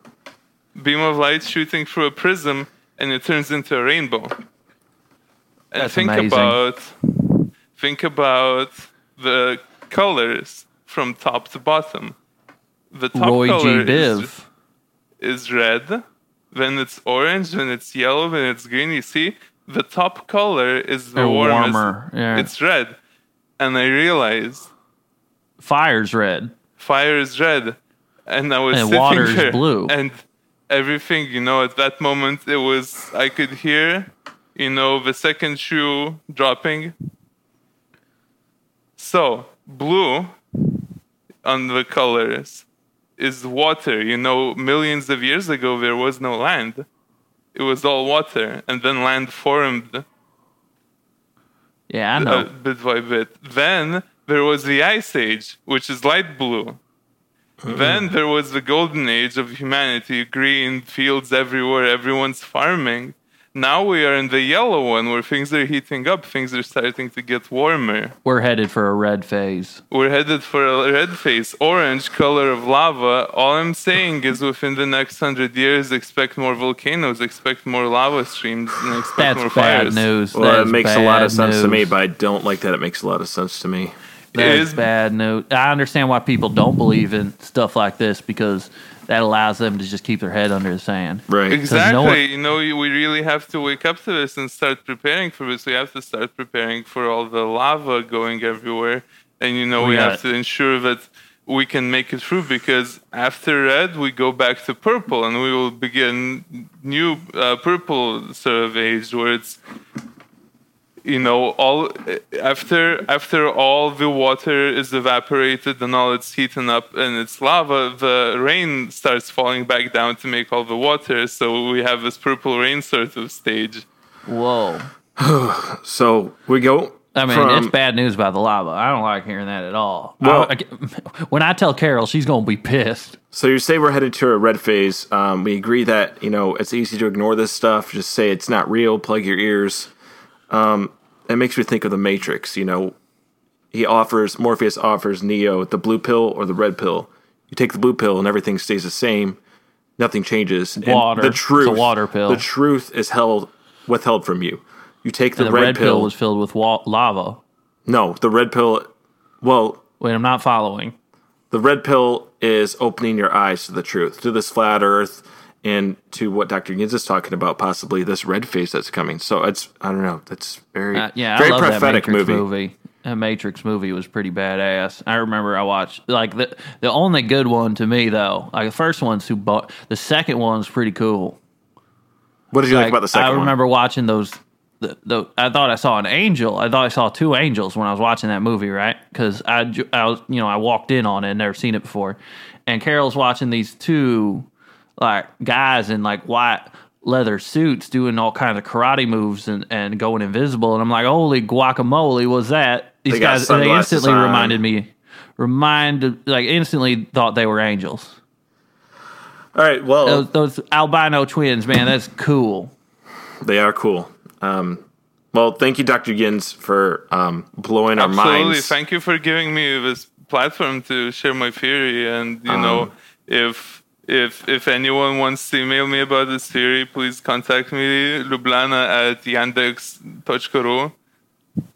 beam of light shooting through a prism, and it turns into a rainbow. And That's think amazing. about think about the colors from top to bottom. The top Roy color is- is red, then it's orange, then it's yellow, then it's green. You see, the top color is the warmest. warmer. Yeah. It's red. And I realized Fire's red. fire is red. And I was And sitting water is blue. And everything, you know, at that moment, it was, I could hear, you know, the second shoe dropping. So, blue on the colors is water. You know, millions of years ago, there was no land. It was all water. And then land formed Yeah, I uh, know. bit by bit. Then there was the Ice Age, which is light blue. Then there was the golden age of humanity, green fields everywhere, everyone's farming. Now we are in the yellow one where things are heating up, things are starting to get warmer. We're headed for a red phase. We're headed for a red phase, orange color of lava. All I'm saying is within the next hundred years, expect more volcanoes, expect more lava streams, and expect That's more bad fires. news. Well, That it is makes a lot of sense to me, but I don't like that it makes a lot of sense to me. That's is bad news. I understand why people don't believe in stuff like this because that allows them to just keep their head under the sand. Right. Exactly. no one- you know, we really have to wake up to this and start preparing for this. We have to start preparing for all the lava going everywhere. And, you know, We we, got have to ensure that we can make it through because after red, we go back to purple and we will begin new uh, purple surveys where it's you know all after after all the water is evaporated and all it's heating up and it's lava the rain starts falling back down to make all the water so we have this purple rain sort of stage Whoa. So we go. I mean, from, it's bad news about the lava. I don't like hearing that at all. Well- I- I- when I tell Carol, she's going to be pissed. So you say we're headed to a red phase. Um, we agree that you know it's easy to ignore this stuff. Just say it's not real. Plug your ears. Um, it makes me think of the Matrix. You know, he offers Morpheus offers Neo the blue pill or the red pill. You take the blue pill and everything stays the same. Nothing changes. And Water. The It's a water pill. The truth is held withheld from you. You take the, And the red, red, pill, pill. was filled with wa- lava. no, the red pill. Well, Wait, I'm not following. the red pill is opening your eyes to the truth, to this flat Earth, and to what Dr. Gins is talking about, possibly this red phase that's coming. So it's I don't know. That's very Uh, yeah, very prophetic movie. movie. That Matrix movie was pretty badass. I remember I watched like the the only good one to me though. Like the first one's who bought the second one's pretty cool. What did you like, Like, about the second I one? remember watching those. The, the I thought I saw an angel. I thought I saw two angels when I was watching that movie, right? Because I, I was, you know, I walked in on it, and never seen it before, and Carol's watching these two like guys in like white leather suits doing all kinds of karate moves and, and going invisible, and I'm like, holy guacamole, was that? These They got guys, they instantly on. reminded me, reminded like instantly thought they were angels. All right. Well, Those, those albino twins, man, that's cool. they are cool. Um, well, thank you, Dr. Gins, for um, blowing our absolutely minds. thank you for giving me this platform to share my theory and you know if if if anyone wants to email me about this theory please contact me lublana at yandex.ru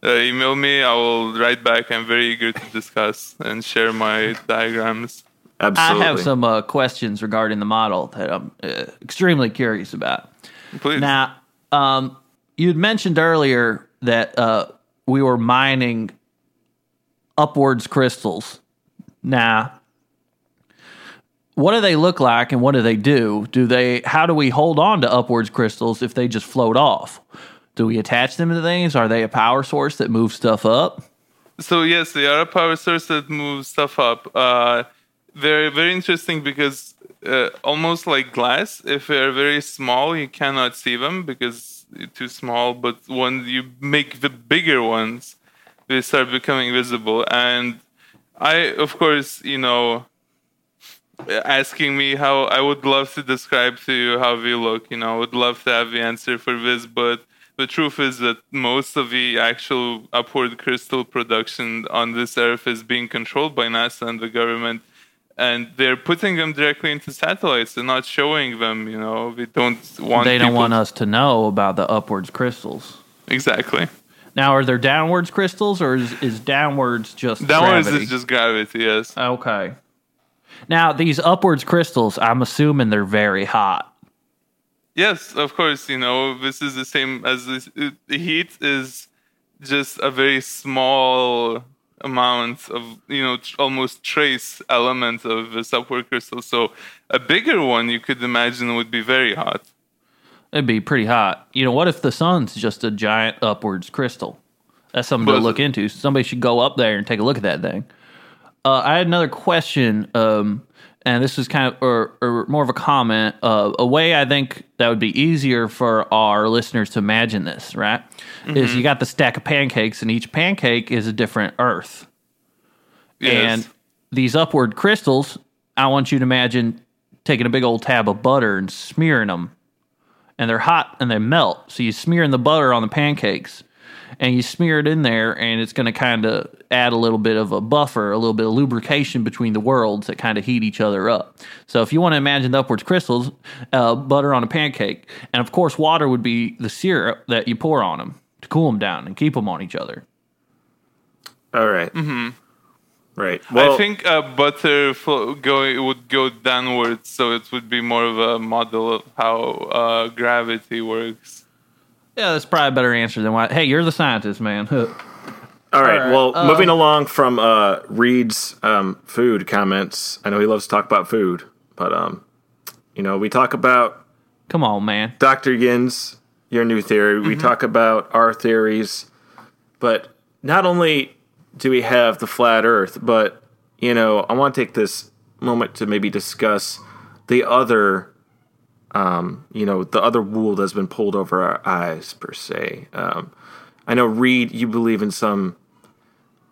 uh, email me i will write back i'm very eager to discuss and share my diagrams Absolutely. I have some uh, questions regarding the model that I'm uh, extremely curious about. please Now, um, you'd mentioned earlier that uh, we were mining upwards crystals. Now, what do they look like and what do they do? Do they? How do we hold on to upwards crystals if they just float off? Do we attach them to things? Are they a power source that moves stuff up? So yes, they are a power source that moves stuff up. Uh, they're very interesting because uh, almost like glass, if they're very small, you cannot see them because too small. But when you make the bigger ones, they start becoming visible. And I, of course, you know, Uh, asking me how I would love to describe to you how we look. You know, I would love to have the answer for this, but the truth is that most of the actual upward crystal production on this earth is being controlled by NASA and the government. And they're putting them directly into satellites. They're not showing them. You know, they don't want. They don't people- want us to know about the upwards crystals. exactly. Now, are there downwards crystals or is, is downwards just Downwards gravity? is just gravity. Yes. Okay. Now, these upwards crystals, I'm assuming they're very hot. Yes, of course. You know, this is the same as this. it- The heat is just a very small amount of, you know, tr- almost trace element of this upward crystal. So a bigger one you could imagine would be very hot. It'd be pretty hot. You know, what if the sun's just a giant upwards crystal? That's something to But- look into. Somebody should go up there and take a look at that thing. Uh, I had another question, um, and this is kind of, or, or more of a comment. Uh, a way I think that would be easier for our listeners to imagine this, right? Is you got the stack of pancakes, and each pancake is a different Earth. Yes. And these upward crystals, I want you to imagine taking a big old tab of butter and smearing them. And they're hot and they melt. So you smearing the butter on the pancakes and you smear it in there, and it's going to kind of add a little bit of a buffer, a little bit of lubrication between the worlds that kind of heat each other up. So if you want to imagine the upwards crystals, uh, butter on a pancake, and of course, water would be the syrup that you pour on them to cool them down and keep them on each other. All right. Mm-hmm. Right. Well, I think uh, butter flow going would go downwards, so it would be more of a model of how uh, gravity works. Yeah, that's probably a better answer than why. Hey, you're the scientist, man. All right. All right, Well, uh, moving along from uh, Reed's um, food comments. I know he loves to talk about food, but um, you know, we talk about Come on, man. Dr. Yin's your new theory. We talk about our theories, but not only do we have the flat Earth, but you know, I want to take this moment to maybe discuss the other, um, you know, the other wool that's been pulled over our eyes per se. Um, I know Reed, you believe in some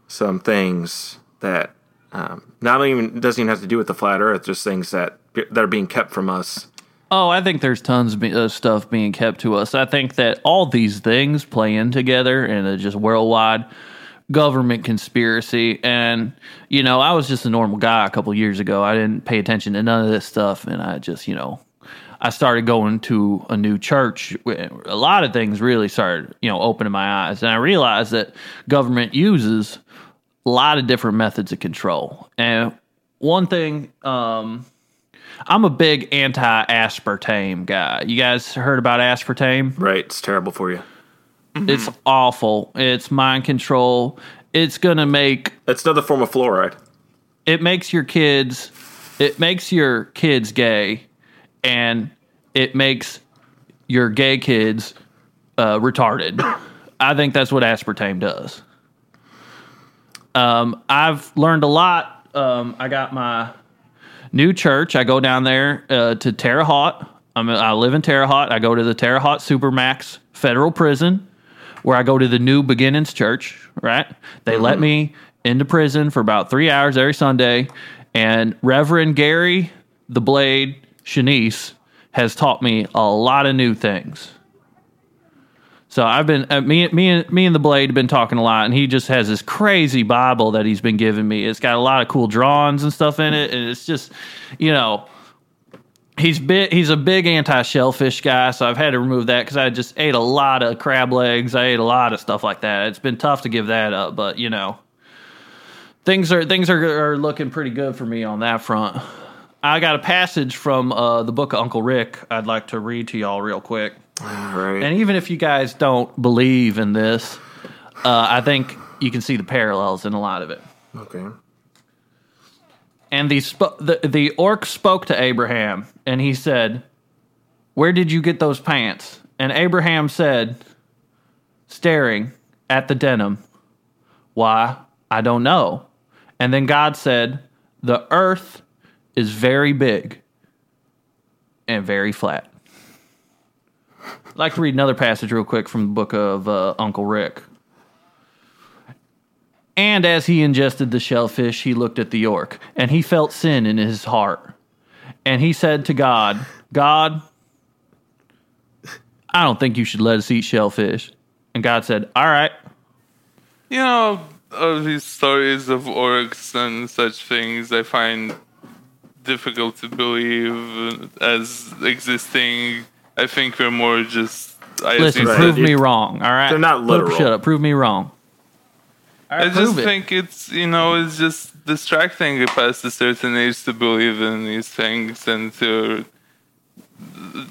some things that um, not even doesn't even have to do with the flat Earth, just things that that are being kept from us. Oh, I think there's tons of stuff being kept to us. I think that all these things play in together in a just worldwide government conspiracy. And, you know, I was just a normal guy a couple years ago. I didn't pay attention to none of this stuff. And I just, you know, I started going to a new church. A lot of things really started, you know, opening my eyes. And I realized that government uses a lot of different methods of control. And one thing, um, I'm a big anti aspartame guy. You guys heard about aspartame? Right? It's terrible for you. It's awful. It's mind control. It's going to make It's another form of fluoride. it makes your kids it makes your kids gay and it makes your gay kids uh, retarded. I think that's what aspartame does. Um, I've learned a lot. Um, I got my new church. I go down there uh, to Terre Haute. I'm, I live in Terre Haute. I go to the Terre Haute Supermax Federal Prison, where I go to the New Beginnings Church. Right? They let me into prison for about three hours every Sunday, and Reverend Gary the Blade Shanice has taught me a lot of new things. So I've been uh, me me and me and the Blade have been talking a lot, and he just has this crazy Bible that he's been giving me. It's got a lot of cool drawings and stuff in it, and it's just, you know, he's big. He's a big anti shellfish guy, so I've had to remove that because I just ate a lot of crab legs. I ate a lot of stuff like that. It's been tough to give that up, but you know, things are things are, are looking pretty good for me on that front. I got a passage from uh, the book of Uncle Rick. I'd like to read to y'all real quick. All right. And even if you guys don't believe in this, uh, I think you can see the parallels in a lot of it. okay. And the, sp- the the orc spoke to Abraham, and he said, "Where did you get those pants?" And Abraham said, staring at the denim, "Why, I don't know." And then God said, "The earth is very big and very flat." I'd like to read another passage real quick from the book of uh, Uncle Rick. And as he ingested the shellfish, he looked at the orc, and he felt sin in his heart. And he said to God, God, I don't think you should let us eat shellfish. And God said, All right. You know, all these stories of orcs and such things, I find difficult to believe as existing. I think they're more just. I Listen, assume- prove me wrong. All right. They're not literal. Shut up. Prove me wrong. All I just it. think it's you know it's just distracting it past a certain age to believe in these things and to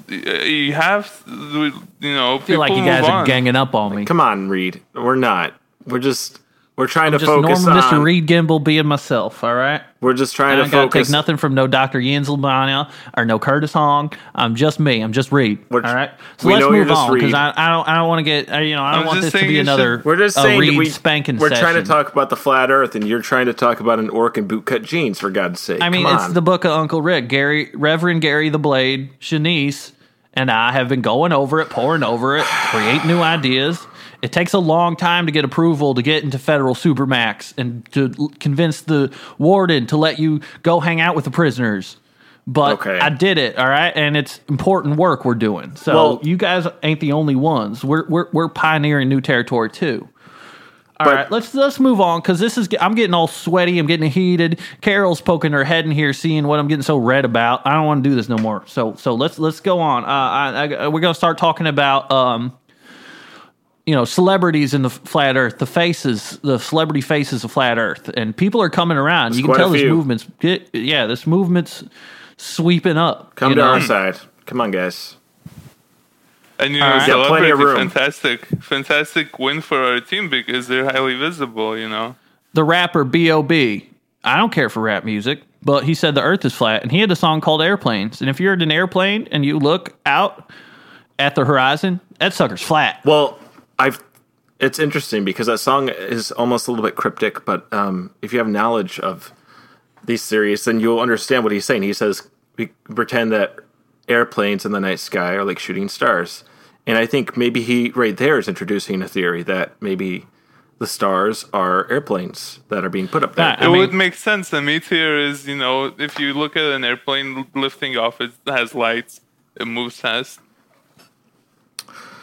you have to, you know I feel like you guys are on. ganging up on me. Come on, Reed. We're not. We're just we're trying to Just focus normal on. Mr. Reed Gimbal being myself. All right. We're just trying I to don't gotta focus. take nothing from no Dr. Jens Lumania or no Curtis Hong. I'm just me. I'm just Reed. We're- all right. So let's move on because I, I don't I don't want to get uh, you know I don't I'm want this to be another should- We're just a saying Reed we, spanking We're trying to talk about the flat Earth, and you're trying to talk about an orc in bootcut jeans. For God's sake! I mean, Come it's on. the book of Uncle Rick. Gary, Reverend Gary the Blade, Shanice, and I have been going over it, pouring over it, create new ideas. It takes a long time to get approval to get into federal supermax and to l- convince the warden to let you go hang out with the prisoners. But Okay. I did it, all right, and it's important work we're doing. So Well- you guys ain't the only ones. We're we're we're pioneering new territory too. All But- right, let's let's move on because this is I'm getting all sweaty. I'm getting heated. Carol's poking her head in here, seeing what I'm getting so red about. I don't want to do this no more. So so let's let's go on. Uh, I, I, we're gonna start talking about um, you know, celebrities in the flat Earth, the faces, the celebrity faces of flat Earth, and people are coming around. you can tell this movement's yeah, this movement's sweeping up. Come you to know? our side. Come on, guys. And you know, All right. Yeah, plenty of celebrity, room. fantastic, fantastic win for our team because they're highly visible. You know, the rapper B.O.B. I don't care for rap music, but he said the earth is flat and he had a song called Airplanes. And if you're in an airplane and you look out at the horizon, that sucker's flat. Well, I've. It's interesting because that song is almost a little bit cryptic, but um, if you have knowledge of these theories, then you'll understand what he's saying. He says we pretend that airplanes in the night sky are like shooting stars, and I think maybe he right there is introducing a theory that maybe the stars are airplanes that are being put up there. That- I it mean- would make sense. A meteor is, you know, if you look at an airplane lifting off, it has lights, it moves fast.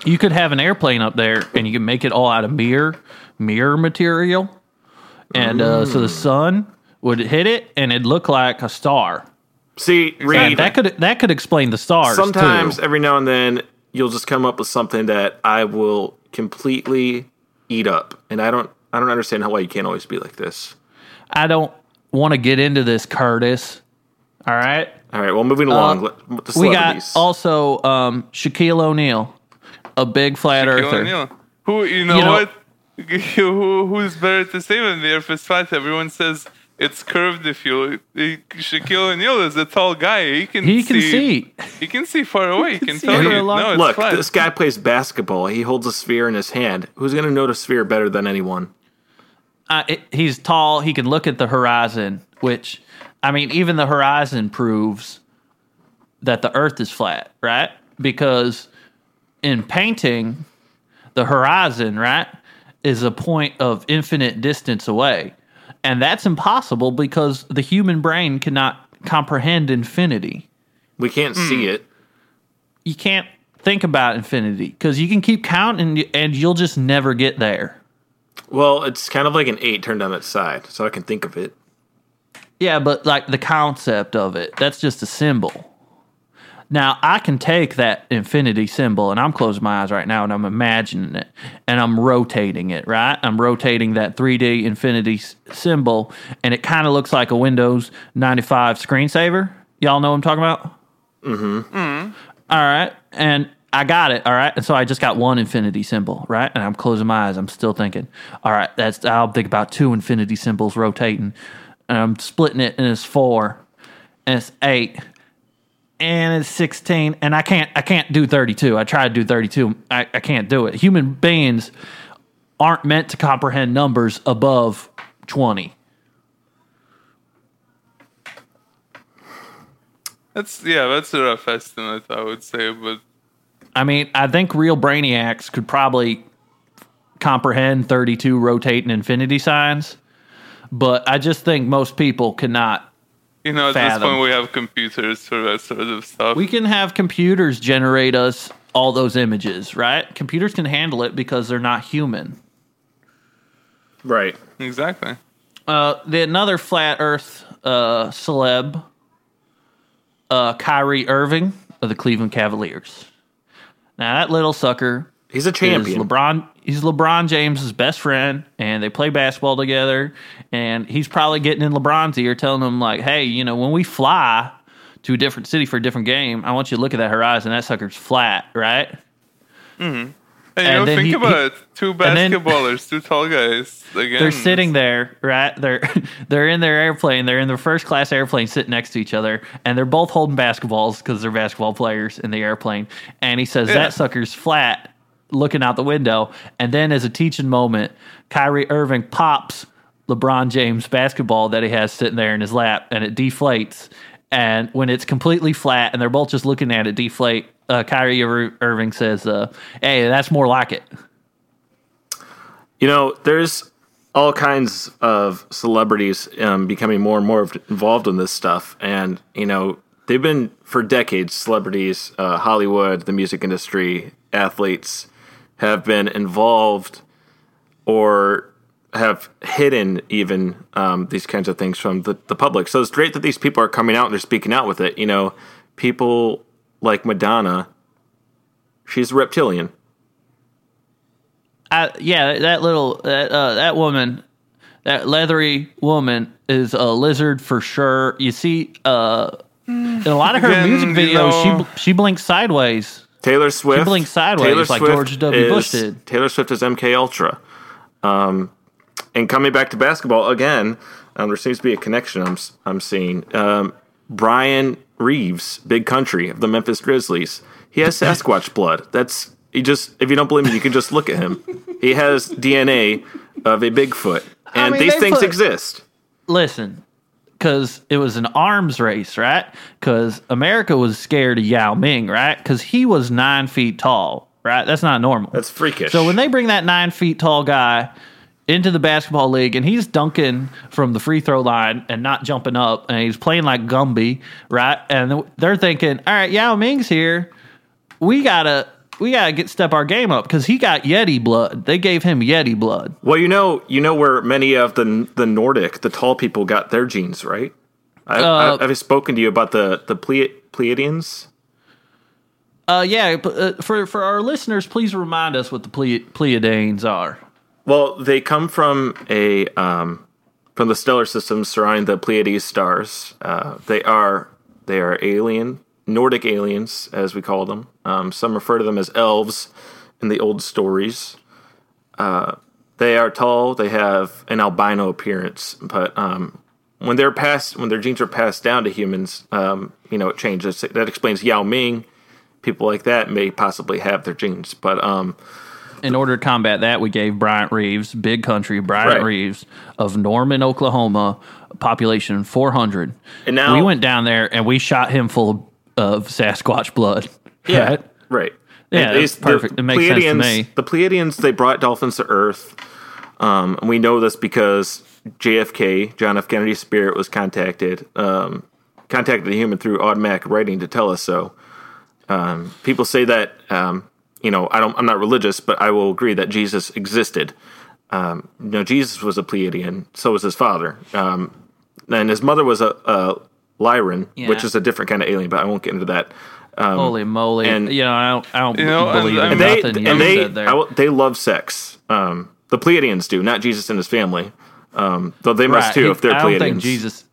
You could have an airplane up there and you can make it all out of mirror, mirror material. And uh, so the sun would hit it and it'd look like a star. See, And Reed, that could that could explain the stars. sometimes too. every now and then you'll just come up with something that I will completely eat up, and I don't. I don't understand how why you can't always be like this. I don't want to get into this, Curtis. All right. All right, well, moving along. let- with the Uh, We got celebrities. also um, Shaquille O'Neal, a big flat Shaquille earther. O'Neal. Who you know, You know- what? Who who's better to say than the Earth is flat? Everyone says it's curved. If you Shaquille O'Neal is a tall guy, he can He can see. He can see far away. He can see tell for you. a long- No, it's Look, flat. this guy plays basketball. He holds a sphere in his hand. Who's going to know the sphere better than anyone? Uh, it, he's tall. He can look at the horizon, which, I mean, even the horizon proves that the Earth is flat, right? Because in painting, the horizon, right, is a point of infinite distance away. And that's impossible because the human brain cannot comprehend infinity. We can't Hmm. see it. You can't think about infinity because you can keep counting and you'll just never get there. Well, it's kind of like an eight turned on its side, so I can think of it. Yeah, but like the concept of it, that's just a symbol. Now, I can take that infinity symbol and I'm closing my eyes right now and I'm imagining it and I'm rotating it, right? I'm rotating that 3D infinity s- symbol and it kind of looks like a Windows 95 screensaver. Y'all know what I'm talking about? Mm-hmm. All right. And I got it. All right. And so I just got one infinity symbol, right? And I'm closing my eyes. I'm still thinking, all right, that's, I'll think about two infinity symbols rotating. And I'm splitting it and it's four and it's eight and it's 16 and I can't, I can't do 32. I tried to do 32. I, I can't do it. Human beings aren't meant to comprehend numbers above 20. That's yeah, that's a rough estimate, I would say. But I mean, I think real brainiacs could probably comprehend 32 rotating infinity signs, but I just think most people cannot. You know, at Fathom. this point, we have computers for that sort of stuff. We can have computers generate us all those images, right? Computers can handle it because they're not human. Right. exactly. Uh, the another flat Earth uh, celeb, uh, Kyrie Irving of the Cleveland Cavaliers. Now that little sucker He's a is champion. LeBron. He's LeBron James's best friend, and they play basketball together. And he's probably getting in LeBron's ear, telling him like, "Hey, you know, when we fly to a different city for a different game, I want you to look at that horizon. That sucker's flat, right?" Mhm and you And know, think he- about he- it: two then- basketballers, two tall guys. Again, They're sitting there, right? They're they're in their airplane. They're in their first class airplane, sitting next to each other, and they're both holding basketballs because they're basketball players in the airplane. And he says Yeah. that sucker's flat, looking out the window. And then, as a teaching moment, Kyrie Irving pops LeBron James basketball that he has sitting there in his lap, and it deflates. And when it's completely flat, and they're both just looking at it deflate, uh, Kyrie Ir- Irving says, uh, "Hey, that's more like it." You know, there's all kinds of celebrities um, becoming more and more involved in this stuff, and you know, they've been for decades. Celebrities, uh, Hollywood, the music industry, athletes have been involved or have hidden even um, these kinds of things from the, the public. So it's great that these people are coming out and they're speaking out with it. You know, people like Madonna, she's a reptilian. I, yeah, that little that uh, that woman, that leathery woman is a lizard for sure. You see, uh, in a lot of her Again, music videos, she know- bl- she blinks sideways. Taylor Swift. sideways like George W. Bush did. Taylor Swift is MK Ultra. Um, and coming back to basketball again, um, there seems to be a connection I'm I'm seeing. Um, Brian Reeves, Big Country of the Memphis Grizzlies. He has Sasquatch blood. That's he just. If you don't believe me, you can just look at him. He has DNA of a Bigfoot, and mean, these things put- exist. Listen, because it was an arms race, right? Because America was scared of Yao Ming, right? Because he was nine feet tall, right? That's not normal. That's freakish. So when they bring that nine feet tall guy into the basketball league and he's dunking from the free throw line and not jumping up and he's playing like Gumby, right? And they're thinking, all right, Yao Ming's here. We gotta we gotta get step our game up because he got Yeti blood. They gave him Yeti blood. Well, you know, you know where many of the the Nordic, the tall people, got their genes, right? I, Uh, I, I've spoken to you about the the Ple- Pleiadians. Uh, yeah, uh, for for our listeners, please remind us what the Ple- Pleiadians are. Well, they come from a um, from the stellar system surrounding the Pleiades stars. Uh, they are they are alien Nordic aliens, as we call them. Um, some refer to them as elves in the old stories. Uh, they are tall. They have an albino appearance, but um, when they're passed, when their genes are passed down to humans, um, you know, it changes. That explains Yao Ming. People like that may possibly have their genes, but um, In order to combat that, we gave Bryant Reeves, big country Bryant Right. Reeves of Norman, Oklahoma, population 400. And now- we went down there and we shot him full of Sasquatch blood. Yeah, Right? right. Yeah, that's perfect. It makes sense to me. The Pleiadians they brought dolphins to Earth. Um, and we know this because JFK, John F. Kennedy's spirit, was contacted, um, contacted a human through automatic writing to tell us so. Um, people say that um, you know I don't. I'm not religious, but I will agree that Jesus existed. Um, you know, Jesus was a Pleiadian. So was his father. Um, and his mother was a, a Lyran, Yeah. which is a different kind of alien. But I won't get into that. Holy moly. and- you know, I don't, I don't You know, and- believe in and they nothing you and they said there. I they love sex. Um, the Pleiadians do, not Jesus and his family. Um, though they must Right. too He- if they're I don't Pleiadians. think Jesus,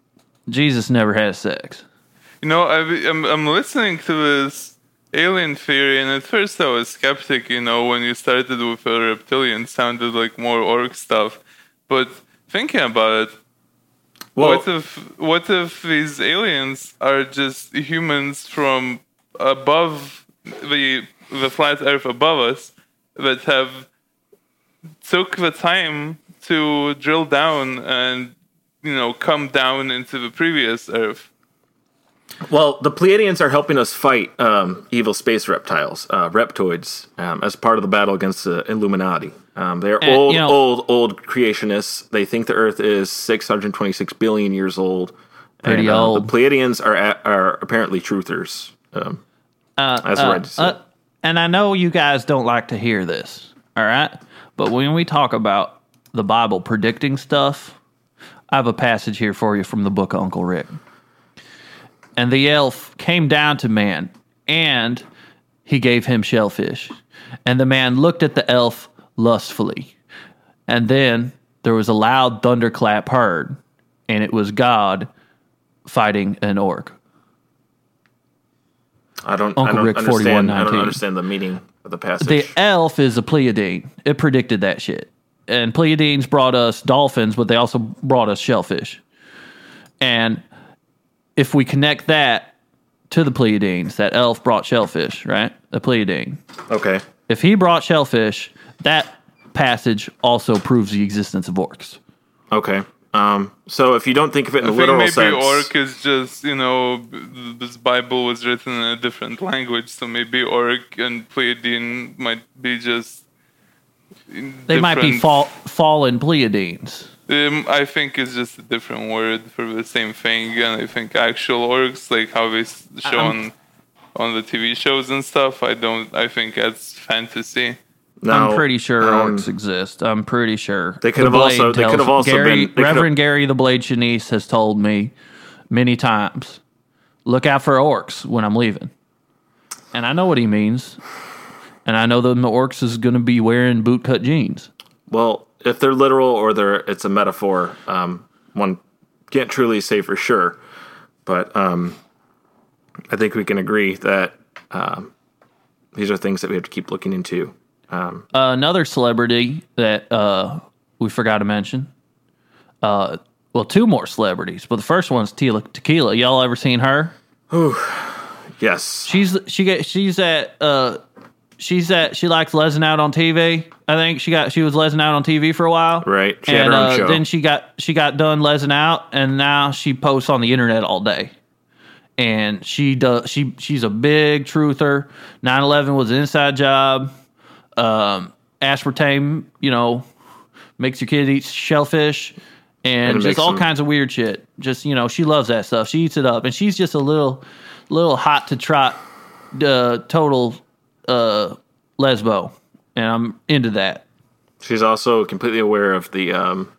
Jesus never had sex. You know, I've, I'm I'm listening to this alien theory, and at first I was skeptic. You know, when you started with the reptilian, sounded like more orc stuff. But thinking about it, well, what if what if these aliens are just humans from above the the flat Earth above us that have took the time to drill down and you know come down into the previous Earth? well, the Pleiadians are helping us fight um, evil space reptiles, uh, reptoids, um, as part of the battle against the Illuminati. Um, they're And, old, you know- old, old creationists. They think the Earth is 626 billion years old. Pretty and, uh, old. The Pleiadians are a- are apparently truthers. Um, that's what I just said. Uh, and I know you guys don't like to hear this, all right? But when we talk about the Bible predicting stuff, I have a passage here for you from the book of Uncle Rick. And the elf came down to man, and he gave him shellfish. And the man looked at the elf lustfully. And then there was a loud thunderclap heard, and it was God fighting an orc. I don't. Uncle I don't Rick understand. I don't understand the meaning of the passage. The elf is a Pleiadian. It predicted that shit. And Pleiadians brought us dolphins, but they also brought us shellfish. And if we connect that to the Pleiadians, that elf brought shellfish, right? The Pleiadian. okay. If he brought shellfish, that passage also proves the existence of orcs. Okay. Um, so if you don't think of it in I a think literal maybe sense, maybe orc is just you know this Bible was written in a different language, so maybe orc and Pleiadian might be just. They might be fall, fallen Pleiadians. Um, I think it's just a different word for the same thing, and I think actual orcs, like how they s- show on on the TV shows and stuff, I don't. I think that's fantasy. Now, I'm pretty sure um, orcs exist. I'm pretty sure. They could The have also- they could have also Gary, been- they could have- Reverend Gary the Blade Shanice has told me many times, look out for orcs when I'm leaving. And I know what he means. and I know that the orcs is going to be wearing bootcut jeans. Well, if they're literal or they're it's a metaphor, um, one can't truly say for sure. But um, I think we can agree that um, these are things that we have to keep looking into. Uh, another celebrity that uh, we forgot to mention. Uh, well, two more celebrities, but the first one's Tila Tequila. Y'all ever seen her? Ooh, Yes. She's she get she's at uh she's at she likes lesing out on TV. I think she got she was lesing out on TV for a while. Right. She had and her own uh, show. then she got she got done lesing out and now she posts on the internet all day. And she does she she's a big truther. 9/11 was an inside job. Um aspartame, you know, makes your kid eat shellfish and, And just all them- kinds of weird shit. Just, you know, she loves that stuff. She eats it up and she's just a little little hot to trot uh, total uh lesbo. And I'm into that. She's also completely aware of the, um,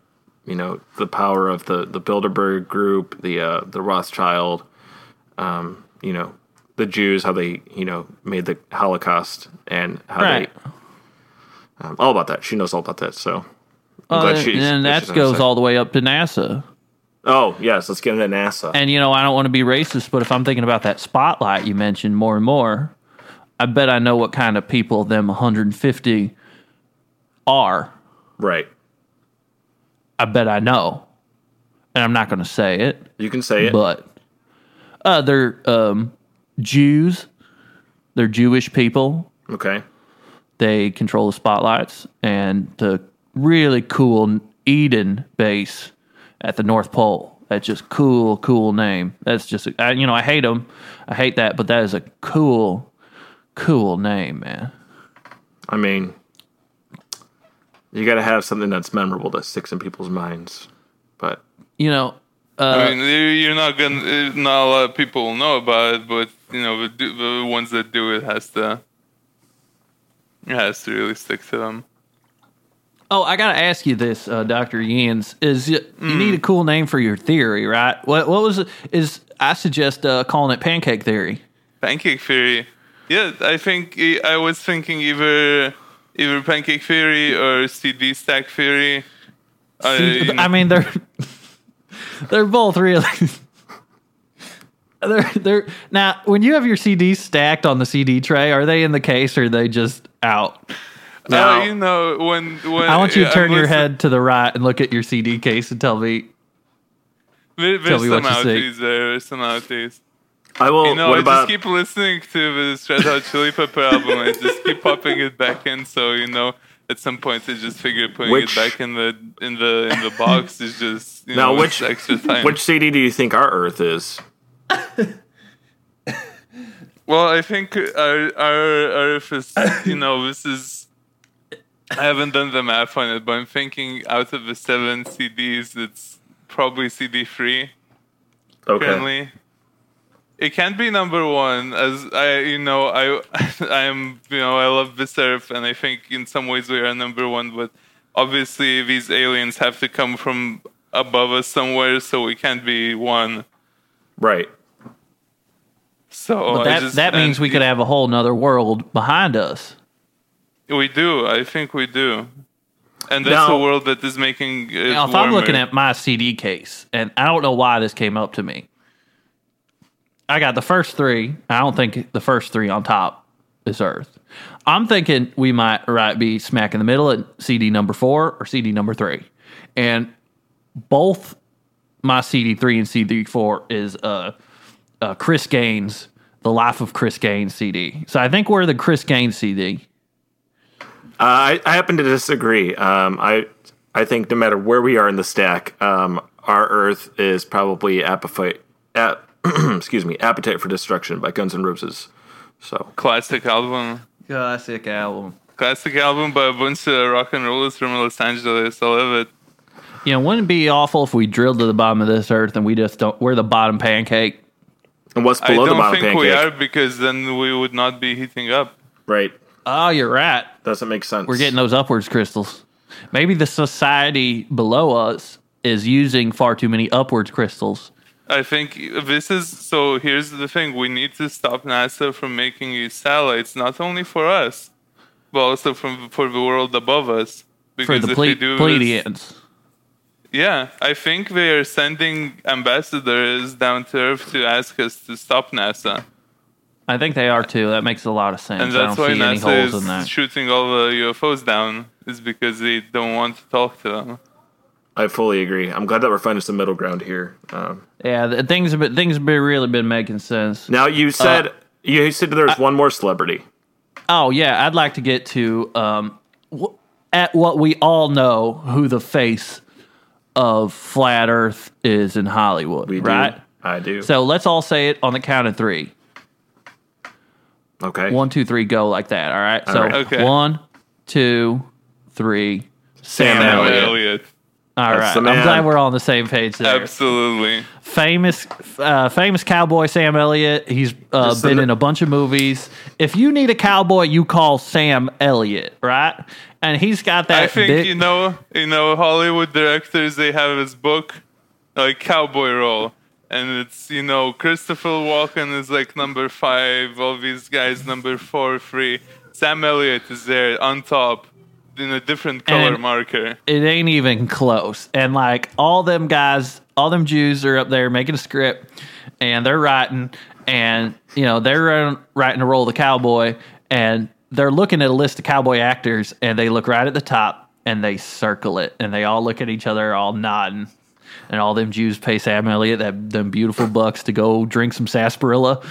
you know, the power of the the Bilderberg group, the uh, the Rothschild, um, you know, the Jews, how they you know made the Holocaust and how Right. they um, all about that. She knows all about that. So I'm Uh, glad she's- and that goes all the way up to NASA. Oh yes, let's get into NASA. And you know, I don't want to be racist, but if I'm thinking about that spotlight you mentioned more and more, I bet I know what kind of people them 150 are. right. I bet I know. And I'm not going to say it, You can say it. but uh, they're um, Jews. They're Jewish people. okay. They control the spotlights and the really cool Eden base at the North Pole. That's just cool, cool name. That's just, I, you know, I hate them. I hate that, but that is a cool, cool name, man. I mean, you got to have something that's memorable that sticks in people's minds. But You know, I mean, you- you're not gonna. uh, Not a lot of people will know about it, but you know, the, the ones that do it has to. It has to really stick to them. oh, I got to ask you this, uh, Dr. Yans. Is you, you need a cool name for your theory, right? What, what was it? Is I suggest uh, calling it pancake theory. Pancake Theory. Yeah, I think I was thinking either either Pancake Theory or CD Stack Theory. Know- I mean, they're they're both really. They're, they're now when you have your CDs stacked on the CD tray, are they in the case or are they just out? now, Uh, you know, when when I want you to turn your head to the right and look at your CD case and tell me. There, tell me some what you think. outlays there. There's some outlays. I will. You know, what I about? just keep listening to the Red Hot Chili Pepper album. I just keep popping it back in. So you know, at some point, they just figure putting Which- it back in the in the in the box is just you now, know which extra time. which CD do you think our Earth is? Well, I think our our our is, you know this is. I haven't done the math on it, but I'm thinking out of the seven CDs, it's probably CD three Okay. currently. It can't be number one, as I, you know, I, I am, you know, I love the surf, and I think in some ways we are number one. But obviously, these aliens have to come from above us somewhere, so we can't be one. Right. So But that just- that means we could have a whole nother world behind us. We do. I think we do. And that's Now- a world that is making it Now, if I'm looking at my CD case, and I don't know why this came up to me, I got the first three. I don't think the first three on top is Earth. I'm thinking we might right be smack in the middle at CD number four or CD number three, and both my CD three and CD four is uh, uh, Chris Gaines, the Life of Chris Gaines CD. So I think we're the Chris Gaines CD. Uh, I, I happen to disagree. Um, I I think no matter where we are in the stack, um, our Earth is probably appetite. Ap, excuse me, Appetite for Destruction by Guns N' Roses. So classic album. Classic album. Classic album by a bunch of rock and rollers from Los Angeles. I love it. You know, wouldn't it be awful if we drilled to the bottom of this earth and we just don't, we're the bottom pancake? And what's I below the don't bottom think we are because then we would not be heating up. Right. Oh, you're right. Doesn't make sense. We're getting those upwards crystals. Maybe the society below us is using far too many upwards crystals. I think this is so. Here's the thing: we need to stop NASA from making these satellites, not only for us, but also from for the world above us. For Because the if ple- we do this- Pleiadians. Yeah, I think they are sending ambassadors down to Earth to ask us to stop NASA, I think they are too. That makes a lot of sense. and I that's don't why see any NASA holes in is that. shooting all the UFOs down. Is because they don't want to talk to them. I fully agree. I'm glad that we're finding some middle ground here. Um, Yeah, the, things have been, things have been really been making sense. now you said you said there's one more celebrity. Oh yeah, I'd like to get to um, w- at what we all know who the face of flat Earth is in Hollywood, We do. right? I do. So let's all say it on the count of three. okay. One, two, three, go like that. All right. so right. Okay. one, two, three. Sam Sam Elliott. Elliott. All right. I'm glad we're all on the same page there. Absolutely. famous uh, famous cowboy Sam Elliott. He's uh, Just been in a bunch of movies. If you need a cowboy, you call Sam Elliott, right? And he's got that I think big, you know, you know, Hollywood directors they have his book, like Cowboy Role, and it's you know Christopher Walken is like number five, all these guys number four, three. Sam Elliott is there on top in a different color And- marker. it ain't even close. And like all them guys, all them Jews are up there making a script and they're writing and you know, they're writing a role of the cowboy and they're looking at a list of cowboy actors and they look right at the top and they circle it and they all look at each other all nodding. And all them Jews pay Sam Elliott that them beautiful bucks to go drink some sarsaparilla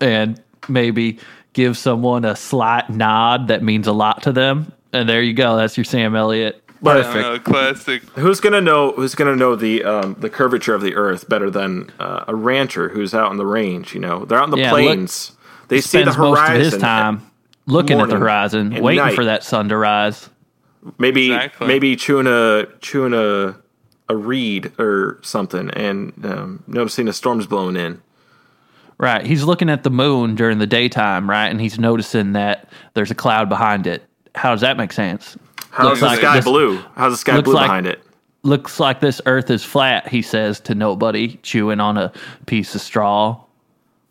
and maybe give someone a slight nod that means a lot to them. And there you go. That's your Sam Elliott. Perfect. Uh, classic. Who's gonna know? Who's gonna know the um, the curvature of the Earth better than uh, a rancher who's out on the range? You know, they're out in the Yeah, look- plains. they see the spends horizon. most of his time looking at the horizon, waiting night. for that sun to rise. Maybe Exactly. maybe chewing a chewing a a reed or something, and um, noticing a storm's blowing in. Right. He's looking at the moon during the daytime, right? And he's noticing that there's a cloud behind it. How does that make sense? How's Looks the like sky this- blue? How's the sky blue like- behind it? Looks like this earth is flat, he says to nobody, chewing on a piece of straw.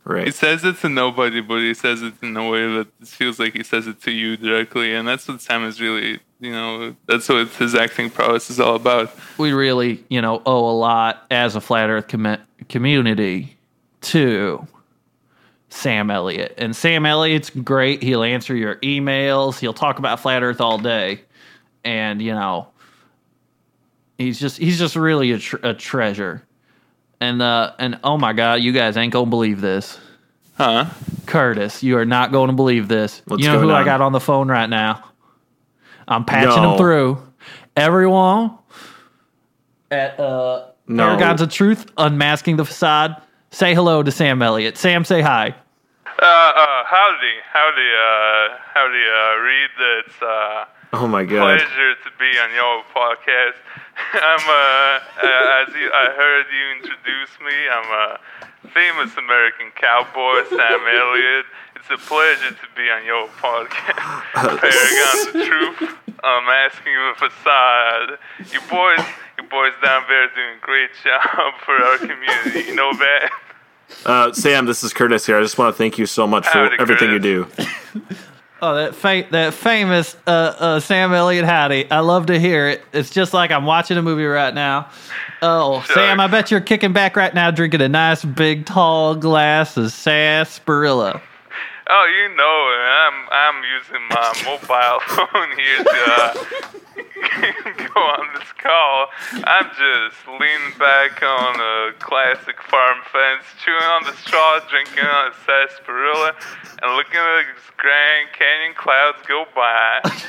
Right. He says it to nobody, but he says it in a way that feels like he says it to you directly, and that's what Sam is really, you know, that's what his acting prowess is all about. We really, you know, owe a lot as a flat earth commu- community to Sam Elliott. And Sam Elliott's great. He'll answer your emails. He'll talk about flat earth all day. And, you know, he's just he's just really a, tr- a treasure. And uh and oh my god, you guys ain't going to believe this. Huh? Curtis, you are not going to believe this. You know who I got on the phone right now? I'm patching No. them through. Everyone at uh, No. Paragons of Truth, unmasking the facade. Say hello to Sam Elliott. Sam, say hi. Uh, uh, howdy, howdy, uh, howdy, uh, Reed. It's uh, Oh my god. pleasure to be on your podcast. I'm uh, uh, as you, I heard you introduce me. I'm a famous American cowboy, Sam Elliott. It's a pleasure to be on your podcast, Paragons of Truth. I'm asking you a facade. You boys, you boys down there are doing a great job for our community. You know that. Uh, Sam, this is Curtis here. I just want to thank you so much for Howdy, everything you do. Oh, that fa- that famous uh, uh, Sam Elliott howdy. I love to hear it. It's just like I'm watching a movie right now. Oh, Sam, I bet you're kicking back right now, drinking a nice big tall glass of sarsaparilla. Oh, you know, I'm I'm using my mobile phone here to uh, go on this call. I'm just leaning back on a classic farm fence, chewing on the straw, drinking on a sarsaparilla, and looking at the Grand Canyon clouds go by.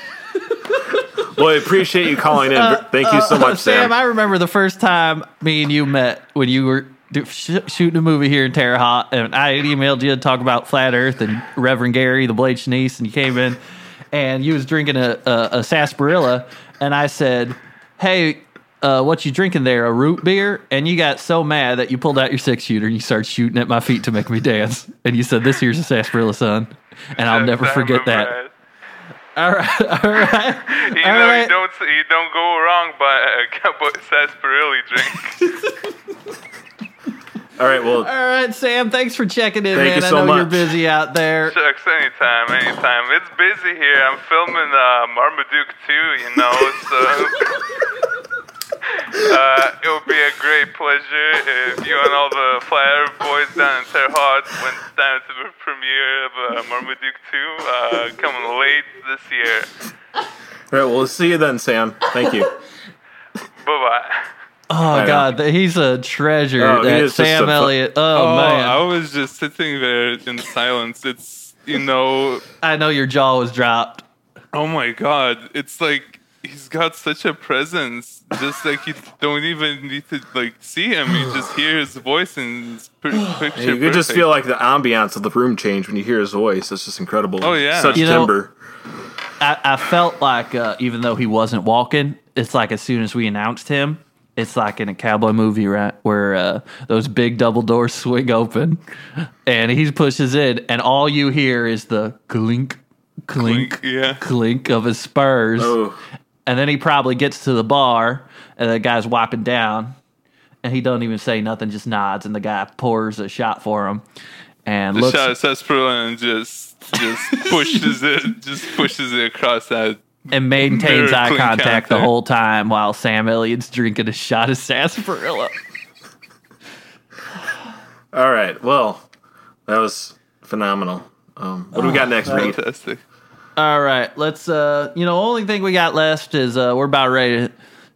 Well, I appreciate you calling in. thank you so much, Sam. Sam, I remember the first time me and you met when you were do, sh- shooting a movie here in Terre Haute, and I emailed you to talk about flat Earth and Reverend Gary, the Blade Shanice, and you came in and you was drinking a, a, a sarsaparilla, and I said, "Hey." Uh, what you drinking there? A root beer? And you got so mad that you pulled out your six shooter and you started shooting at my feet to make me dance. And you said, "This here's a sarsaparilla, son," and I'll never forget that. All right, all right, You all know, right. you don't you don't go wrong by a cowboy sarsaparilla drink. All right. Well, All right, Sam. Thanks for checking in, Thank man. you I so know you're busy out there. Shucks, anytime, anytime. It's busy here. I'm filming uh, Marmaduke 2, you know, so. Uh, it would be a great pleasure if you and all the Flat Earth boys down in Terre Haute went down to the premiere of uh, Marmaduke 2, uh, coming late this year. all right. Well, we'll see you then, Sam. Thank you. Bye bye. Oh know. God, th- he's a treasure. Oh, he that is just Sam a fu- Elliott. Oh, Oh, man, I was just sitting there in silence. It's, you know, I know your jaw was dropped. Oh my god, it's like he's got such a presence. Just like you don't even need to like see him. You just hear his voice and it's pretty picture You could just feel like the ambiance of the room change when you hear his voice. It's just incredible. Oh, yeah. Such You know- timber. I, I felt like uh, even though he wasn't walking, it's like as soon as we announced him, it's like in a cowboy movie, right, where uh, those big double doors swing open, and he pushes in, and all you hear is the clink, clink, Clink, yeah. clink of his spurs, Oh, and then he probably gets to the bar, and the guy's wiping down, and he doesn't even say nothing, just nods, and the guy pours a shot for him, and the looks. shot of sarsaparilla and just just pushes it just pushes it across that and maintains Very eye clean contact the whole time while Sam Elliott's drinking a shot of sarsaparilla. all right. Well, that was phenomenal. Um, what do we got next, Pete? fantastic. All right, let's. uh You know, only thing we got left is uh we're about ready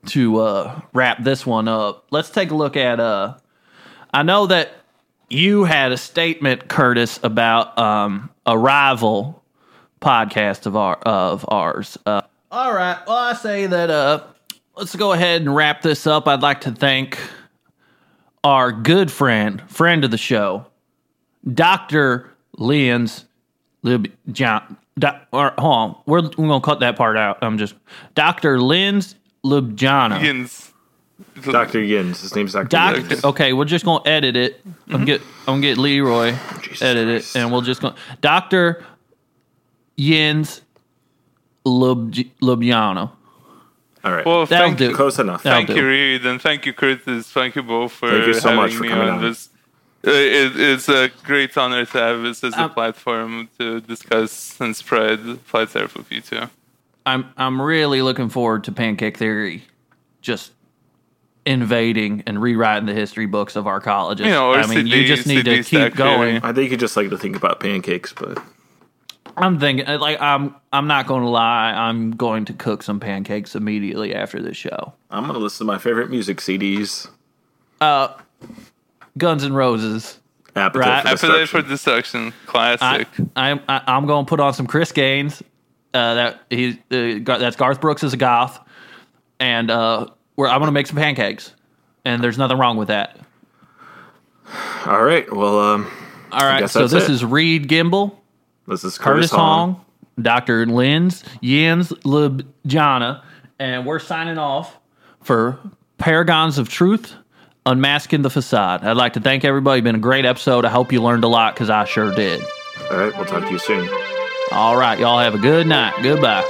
to uh wrap this one up. Let's take a look at. uh I know that you had a statement, Curtis, about um a rival podcast of our of ours. Uh, all right. Well, I say that uh let's go ahead and wrap this up. I'd like to thank our good friend, friend of the show, Dr. Lynn's Lib John. Doc, or, hold on, we're, we're gonna cut that part out. I'm just Dr. Lynn's Ljubljana. Yins. Dr. Yins. His name's Dr. Doctor. Yins. Okay, we're just gonna edit it. I'm get I'm gonna get Leroy Jesus edit Christ. it, and we'll just go Doctor Yins Lub Ljubljana. All right. Well, That'll thank do. you. Close enough. That'll Thank do. you, Reed, and thank you, Curtis. Thank you both for Thank you so having much for me coming on on. this. Uh, it, it's a great honor to have this as a Um, platform to discuss and spread flight surf with you too. I'm I'm really looking forward to Pancake Theory, just invading and rewriting the history books of our colleges. You know, I mean, you just need to keep going. theory. I think you just like to think about pancakes, but I'm thinking, uh, like, I'm I'm not going to lie. I'm going to cook some pancakes immediately after this show. I'm going to listen to my favorite music CDs. Uh, Guns and Roses. Appetite Right. for Appetite for Destruction. Destruction, classic. I, I'm I, I'm going to put on some Chris Gaines. Uh, that he's uh, that's Garth Brooks is a goth, and uh, we're, I'm going to make some pancakes, and there's nothing wrong with that. All right. Well, um, All right, guess so that's this it. is Reed Gimbel, this is Curtis Curtis, Hong. Hong, Dr. Linz Jens Ljubljana, and we're signing off for Paragons of Truth, Unmasking the Facade. I'd like to thank everybody. Been a great episode. I hope you learned a lot because I sure did. All right. We'll talk to you soon. All right, y'all have a good night. Goodbye.